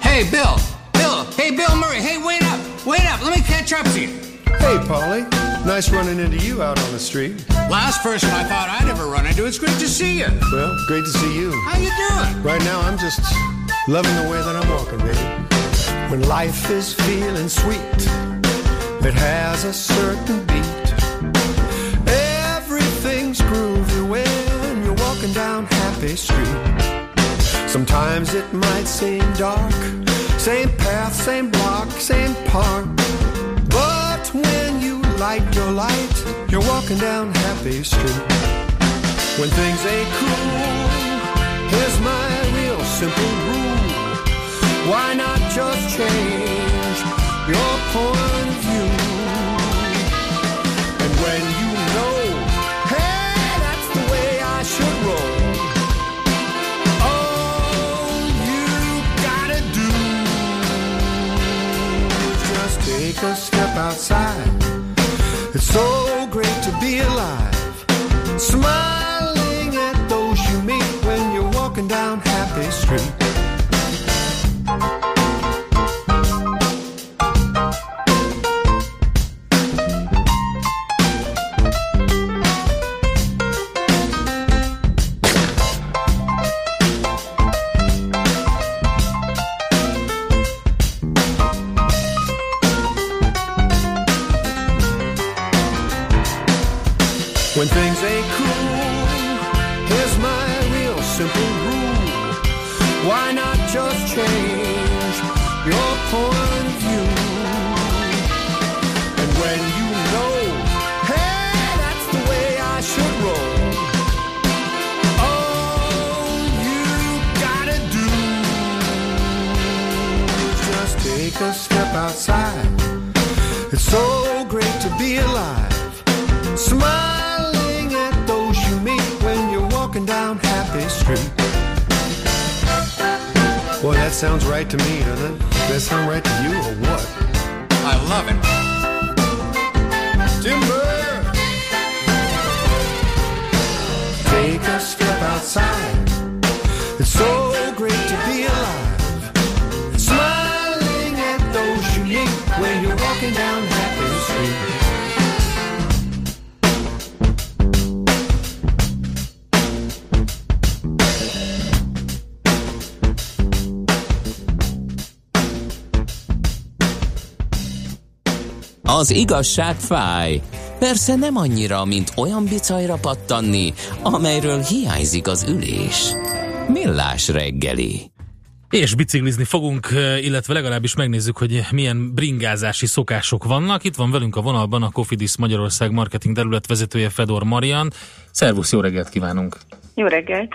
Hey Bill! Bill! Hey Bill Murray! Hey wait up! Wait up! Let me catch up to you! Hey, Polly. Nice running into you out on the street. Last person I thought I'd ever run into. It's great to see you. Well, great to see you. How you doing? Right now, I'm just loving the way that I'm walking, baby. When life is feeling sweet, it has a certain beat. Everything's groovy when you're walking down Happy Street. Sometimes it might seem dark, same path, same block, same park. Light your light, you're walking down Happy Street. When things ain't cool, here's my real simple rule. Why not just change your point Az igazság fáj. Persze nem annyira, mint olyan bicajra pattanni, amelyről hiányzik az ülés. Millás reggeli. És biciklizni fogunk, illetve legalábbis megnézzük, hogy milyen bringázási szokások vannak. Itt van velünk a vonalban a Cofidis Magyarország marketing terület vezetője Fedor Marian. Szervusz, jó reggelt kívánunk! Jó reggelt!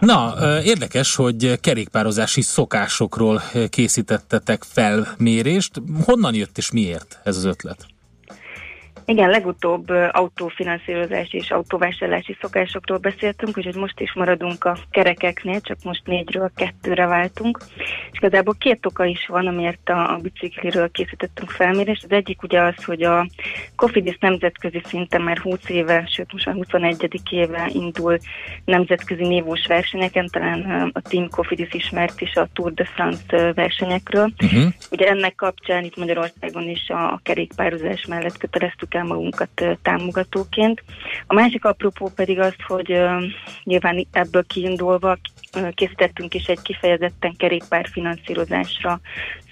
Na, érdekes, hogy kerékpározási szokásokról készítettetek felmérést. Honnan jött és miért ez az ötlet? Igen, legutóbb autófinanszírozási és autóvásárlási szokásokról beszéltünk, úgyhogy most is maradunk a kerekeknél, csak most négyről kettőre váltunk. És igazából két oka is van, amiért a, a bicikliről készítettünk felmérést. Az egyik ugye az, hogy a Cofidis nemzetközi szinten már 20 éve, sőt most már 21. éve indul nemzetközi névós versenyeken, talán a Team Cofidis ismert is a Tour de France versenyekről. Uh-huh. Ugye ennek kapcsán itt Magyarországon is a, a kerékpározás mellett köteleztük el magunkat támogatóként. A másik apropó pedig az, hogy nyilván ebből kiindulva készítettünk is egy kifejezetten kerékpár finanszírozásra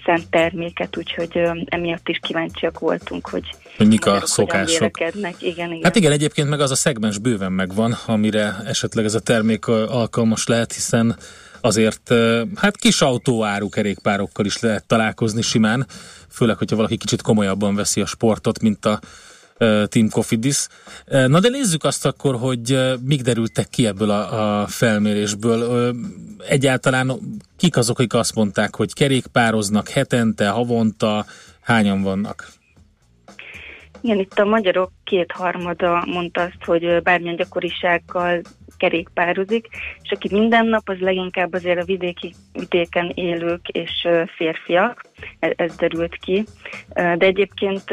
szent terméket, úgyhogy emiatt is kíváncsiak voltunk, hogy hogy mik a szokások. Igen, igen. Hát igen, egyébként meg az a szegmens bőven megvan, amire esetleg ez a termék alkalmas lehet, hiszen azért hát kis autóáru kerékpárokkal is lehet találkozni simán, főleg, hogyha valaki kicsit komolyabban veszi a sportot, mint a Team Cofidis. Na de nézzük azt akkor, hogy mik derültek ki ebből a, a felmérésből. Egyáltalán kik azok, akik azt mondták, hogy kerékpároznak hetente, havonta, hányan vannak? Igen, itt a magyarok kétharmada mondta azt, hogy bármilyen gyakorisággal kerékpározik, és aki minden nap, az leginkább azért a vidéki, vidéken élők és férfiak, ez, ez derült ki. De egyébként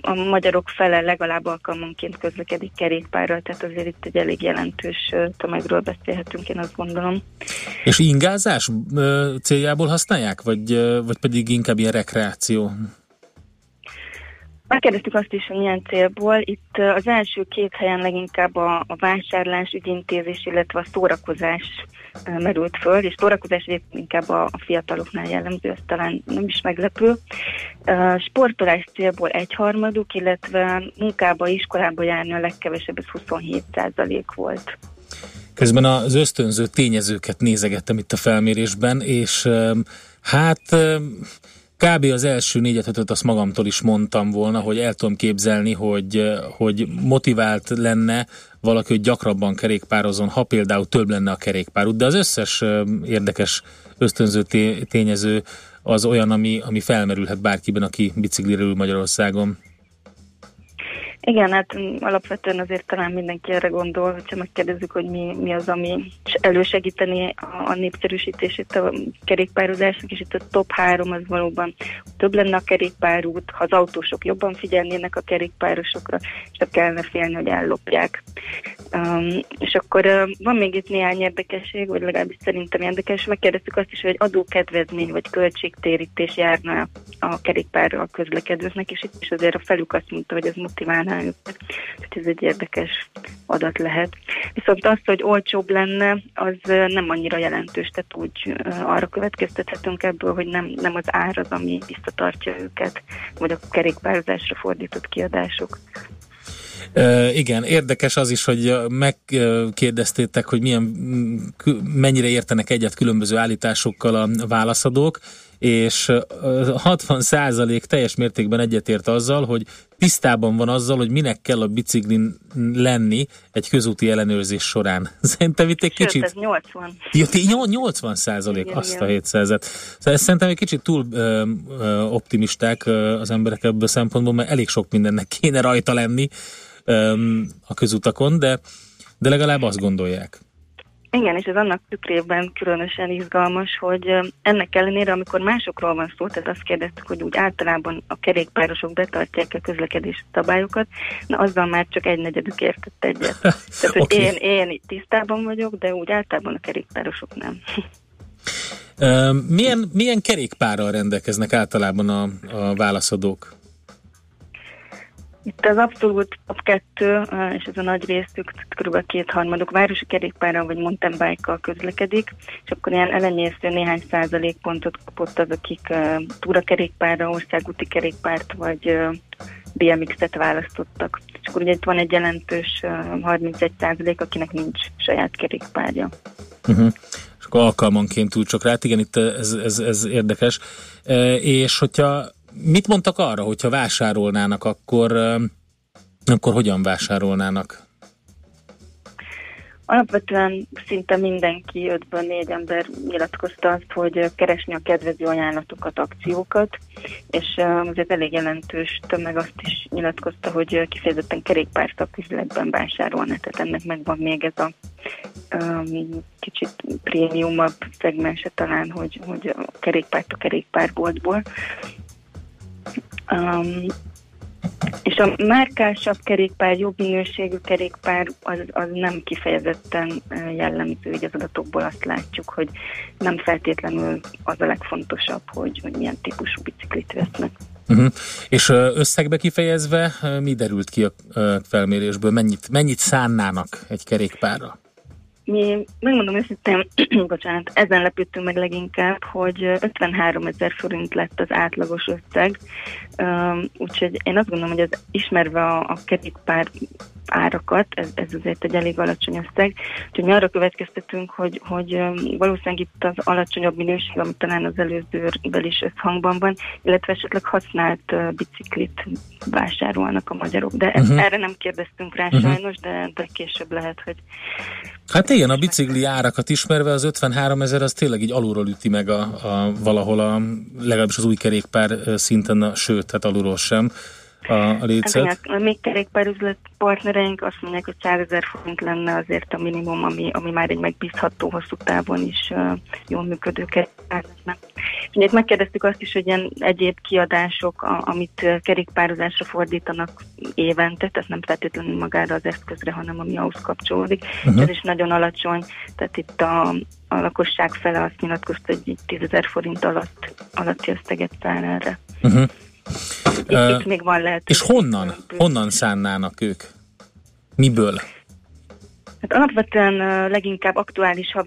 a magyarok fele legalább alkalmanként közlekedik kerékpárral, tehát azért itt egy elég jelentős tömegről beszélhetünk, én azt gondolom. És ingázás céljából használják, vagy, vagy pedig inkább ilyen rekreáció? Megkérdeztük azt is, hogy milyen célból. Itt az első két helyen leginkább a, a vásárlás, ügyintézés, illetve a szórakozás merült föl, és szórakozás egyébként inkább a, a fiataloknál jellemző, ez talán nem is meglepő. Sportolás célból egyharmaduk, illetve munkába, iskolába járni a legkevesebb, ez 27 százalék volt. Közben az ösztönző tényezőket nézegettem itt a felmérésben, és hát kb. az első négyet, ötöt azt magamtól is mondtam volna, hogy el tudom képzelni, hogy, hogy motivált lenne valaki, hogy gyakrabban kerékpározon, ha például több lenne a kerékpárút, de az összes érdekes ösztönző té- tényező az olyan, ami, ami felmerülhet bárkiben, aki biciklire Magyarországon. Igen, hát alapvetően azért talán mindenki erre gondol, hogyha megkérdezzük, hogy mi, mi az, ami elősegíteni a, a népszerűsítését a kerékpározásnak, és itt a top három az valóban több lenne a kerékpárút, ha az autósok jobban figyelnének a kerékpárosokra, és nem kellene félni, hogy ellopják. Um, és akkor uh, van még itt néhány érdekesség, vagy legalábbis szerintem érdekes, megkérdeztük azt is, hogy adókedvezmény vagy költségtérítés járna a kerékpárral közlekedőknek, és itt is azért a felük azt mondta, hogy ez motiválná őket. Tehát ez egy érdekes adat lehet. Viszont az, hogy olcsóbb lenne, az nem annyira jelentős, tehát úgy arra következtethetünk ebből, hogy nem, nem az ár az, ami visszatartja őket, vagy a kerékpározásra fordított kiadások. Igen, érdekes az is, hogy megkérdeztétek, hogy milyen, mennyire értenek egyet különböző állításokkal a válaszadók, és 60 százalék teljes mértékben egyetért azzal, hogy tisztában van azzal, hogy minek kell a biciklin lenni egy közúti ellenőrzés során. [LAUGHS] Szerintem itt egy Sőt, kicsit... ez 80. Ja, 80 százalék, Igen, azt igen. a 700 Szóval szerintem egy kicsit túl ö, ö, optimisták ö, az emberek ebből a szempontból, mert elég sok mindennek kéne rajta lenni ö, a közutakon, de, de legalább azt gondolják. Igen, és ez annak tükrében különösen izgalmas, hogy ennek ellenére, amikor másokról van szó, tehát azt kérdeztük, hogy úgy általában a kerékpárosok betartják a közlekedési szabályokat, na azzal már csak egy negyedük értett egyet. [LAUGHS] Tehát, hogy Oké. én, én itt tisztában vagyok, de úgy általában a kerékpárosok nem. Milyen, milyen kerékpárral rendelkeznek általában a, a válaszadók? Itt az abszolút top 2, és ez a nagy részük, kb. kétharmaduk városi kerékpárral vagy mountain bike-kal közlekedik, és akkor ilyen elenyésző néhány százalékpontot kapott az, akik uh, túrakerékpárra, országúti kerékpárt vagy uh, BMX-et választottak. És akkor ugye itt van egy jelentős uh, 31 százalék, akinek nincs saját kerékpárja. Uh-huh. És akkor alkalmanként túl csak rá, igen, itt ez, ez, ez érdekes. E, és hogyha mit mondtak arra, hogyha vásárolnának, akkor, akkor hogyan vásárolnának? Alapvetően szinte mindenki, 5-ből 4 ember nyilatkozta azt, hogy keresni a kedvező ajánlatokat, akciókat, és azért elég jelentős tömeg azt is nyilatkozta, hogy kifejezetten kerékpárszaküzletben vásárolna, tehát ennek megvan még ez a um, kicsit prémiumabb szegmense talán, hogy, hogy a kerékpárt a kerékpárboltból. Um, és a márkásabb kerékpár, jobb minőségű kerékpár az, az nem kifejezetten jellemző, így az adatokból azt látjuk, hogy nem feltétlenül az a legfontosabb, hogy, hogy milyen típusú biciklit vesznek. Uh-huh. És összegbe kifejezve mi derült ki a felmérésből? Mennyit, mennyit szánnának egy kerékpárra? Mi, megmondom őszintén, [CLEARS THROAT] bocsánat, ezen lepődtünk meg leginkább, hogy 53 ezer forint lett az átlagos összeg, úgyhogy én azt gondolom, hogy ez ismerve a, a kerékpár árakat, ez, ez azért egy elég alacsony összeg, úgyhogy mi arra következtetünk, hogy, hogy valószínűleg itt az alacsonyabb minőség, ami talán az előzővel is összhangban van, illetve esetleg használt biciklit vásárolnak a magyarok, de uh-huh. Erre nem kérdeztünk rá Mhm. sajnos, de, de később lehet, hogy Hát igen, a bicikli árakat ismerve az 53 ezer az tényleg így alulról üti meg a, a, valahol a, legalábbis az új kerékpár szinten, a, sőt, hát alulról sem a, a létszet. igen, a még kerékpárüzlet partnereink azt mondják, hogy 100 ezer forint lenne azért a minimum, ami, ami már egy megbízható hosszú távon is uh, jól működő kerékpár lenne. Ugye megkérdeztük azt is, hogy ilyen egyéb kiadások, a, amit kerékpározásra fordítanak évente, tehát nem feltétlenül magára az eszközre, hanem ami ahhoz kapcsolódik. Uh-huh. Ez is nagyon alacsony, tehát itt a, a lakosság fele azt nyilatkozta, hogy így 10 ezer forint alatt, alatti összeget szán erre. Uh-huh. Itt, itt még van lehet. és honnan? Honnan szánnának ők? Miből? Hát alapvetően uh, leginkább aktuális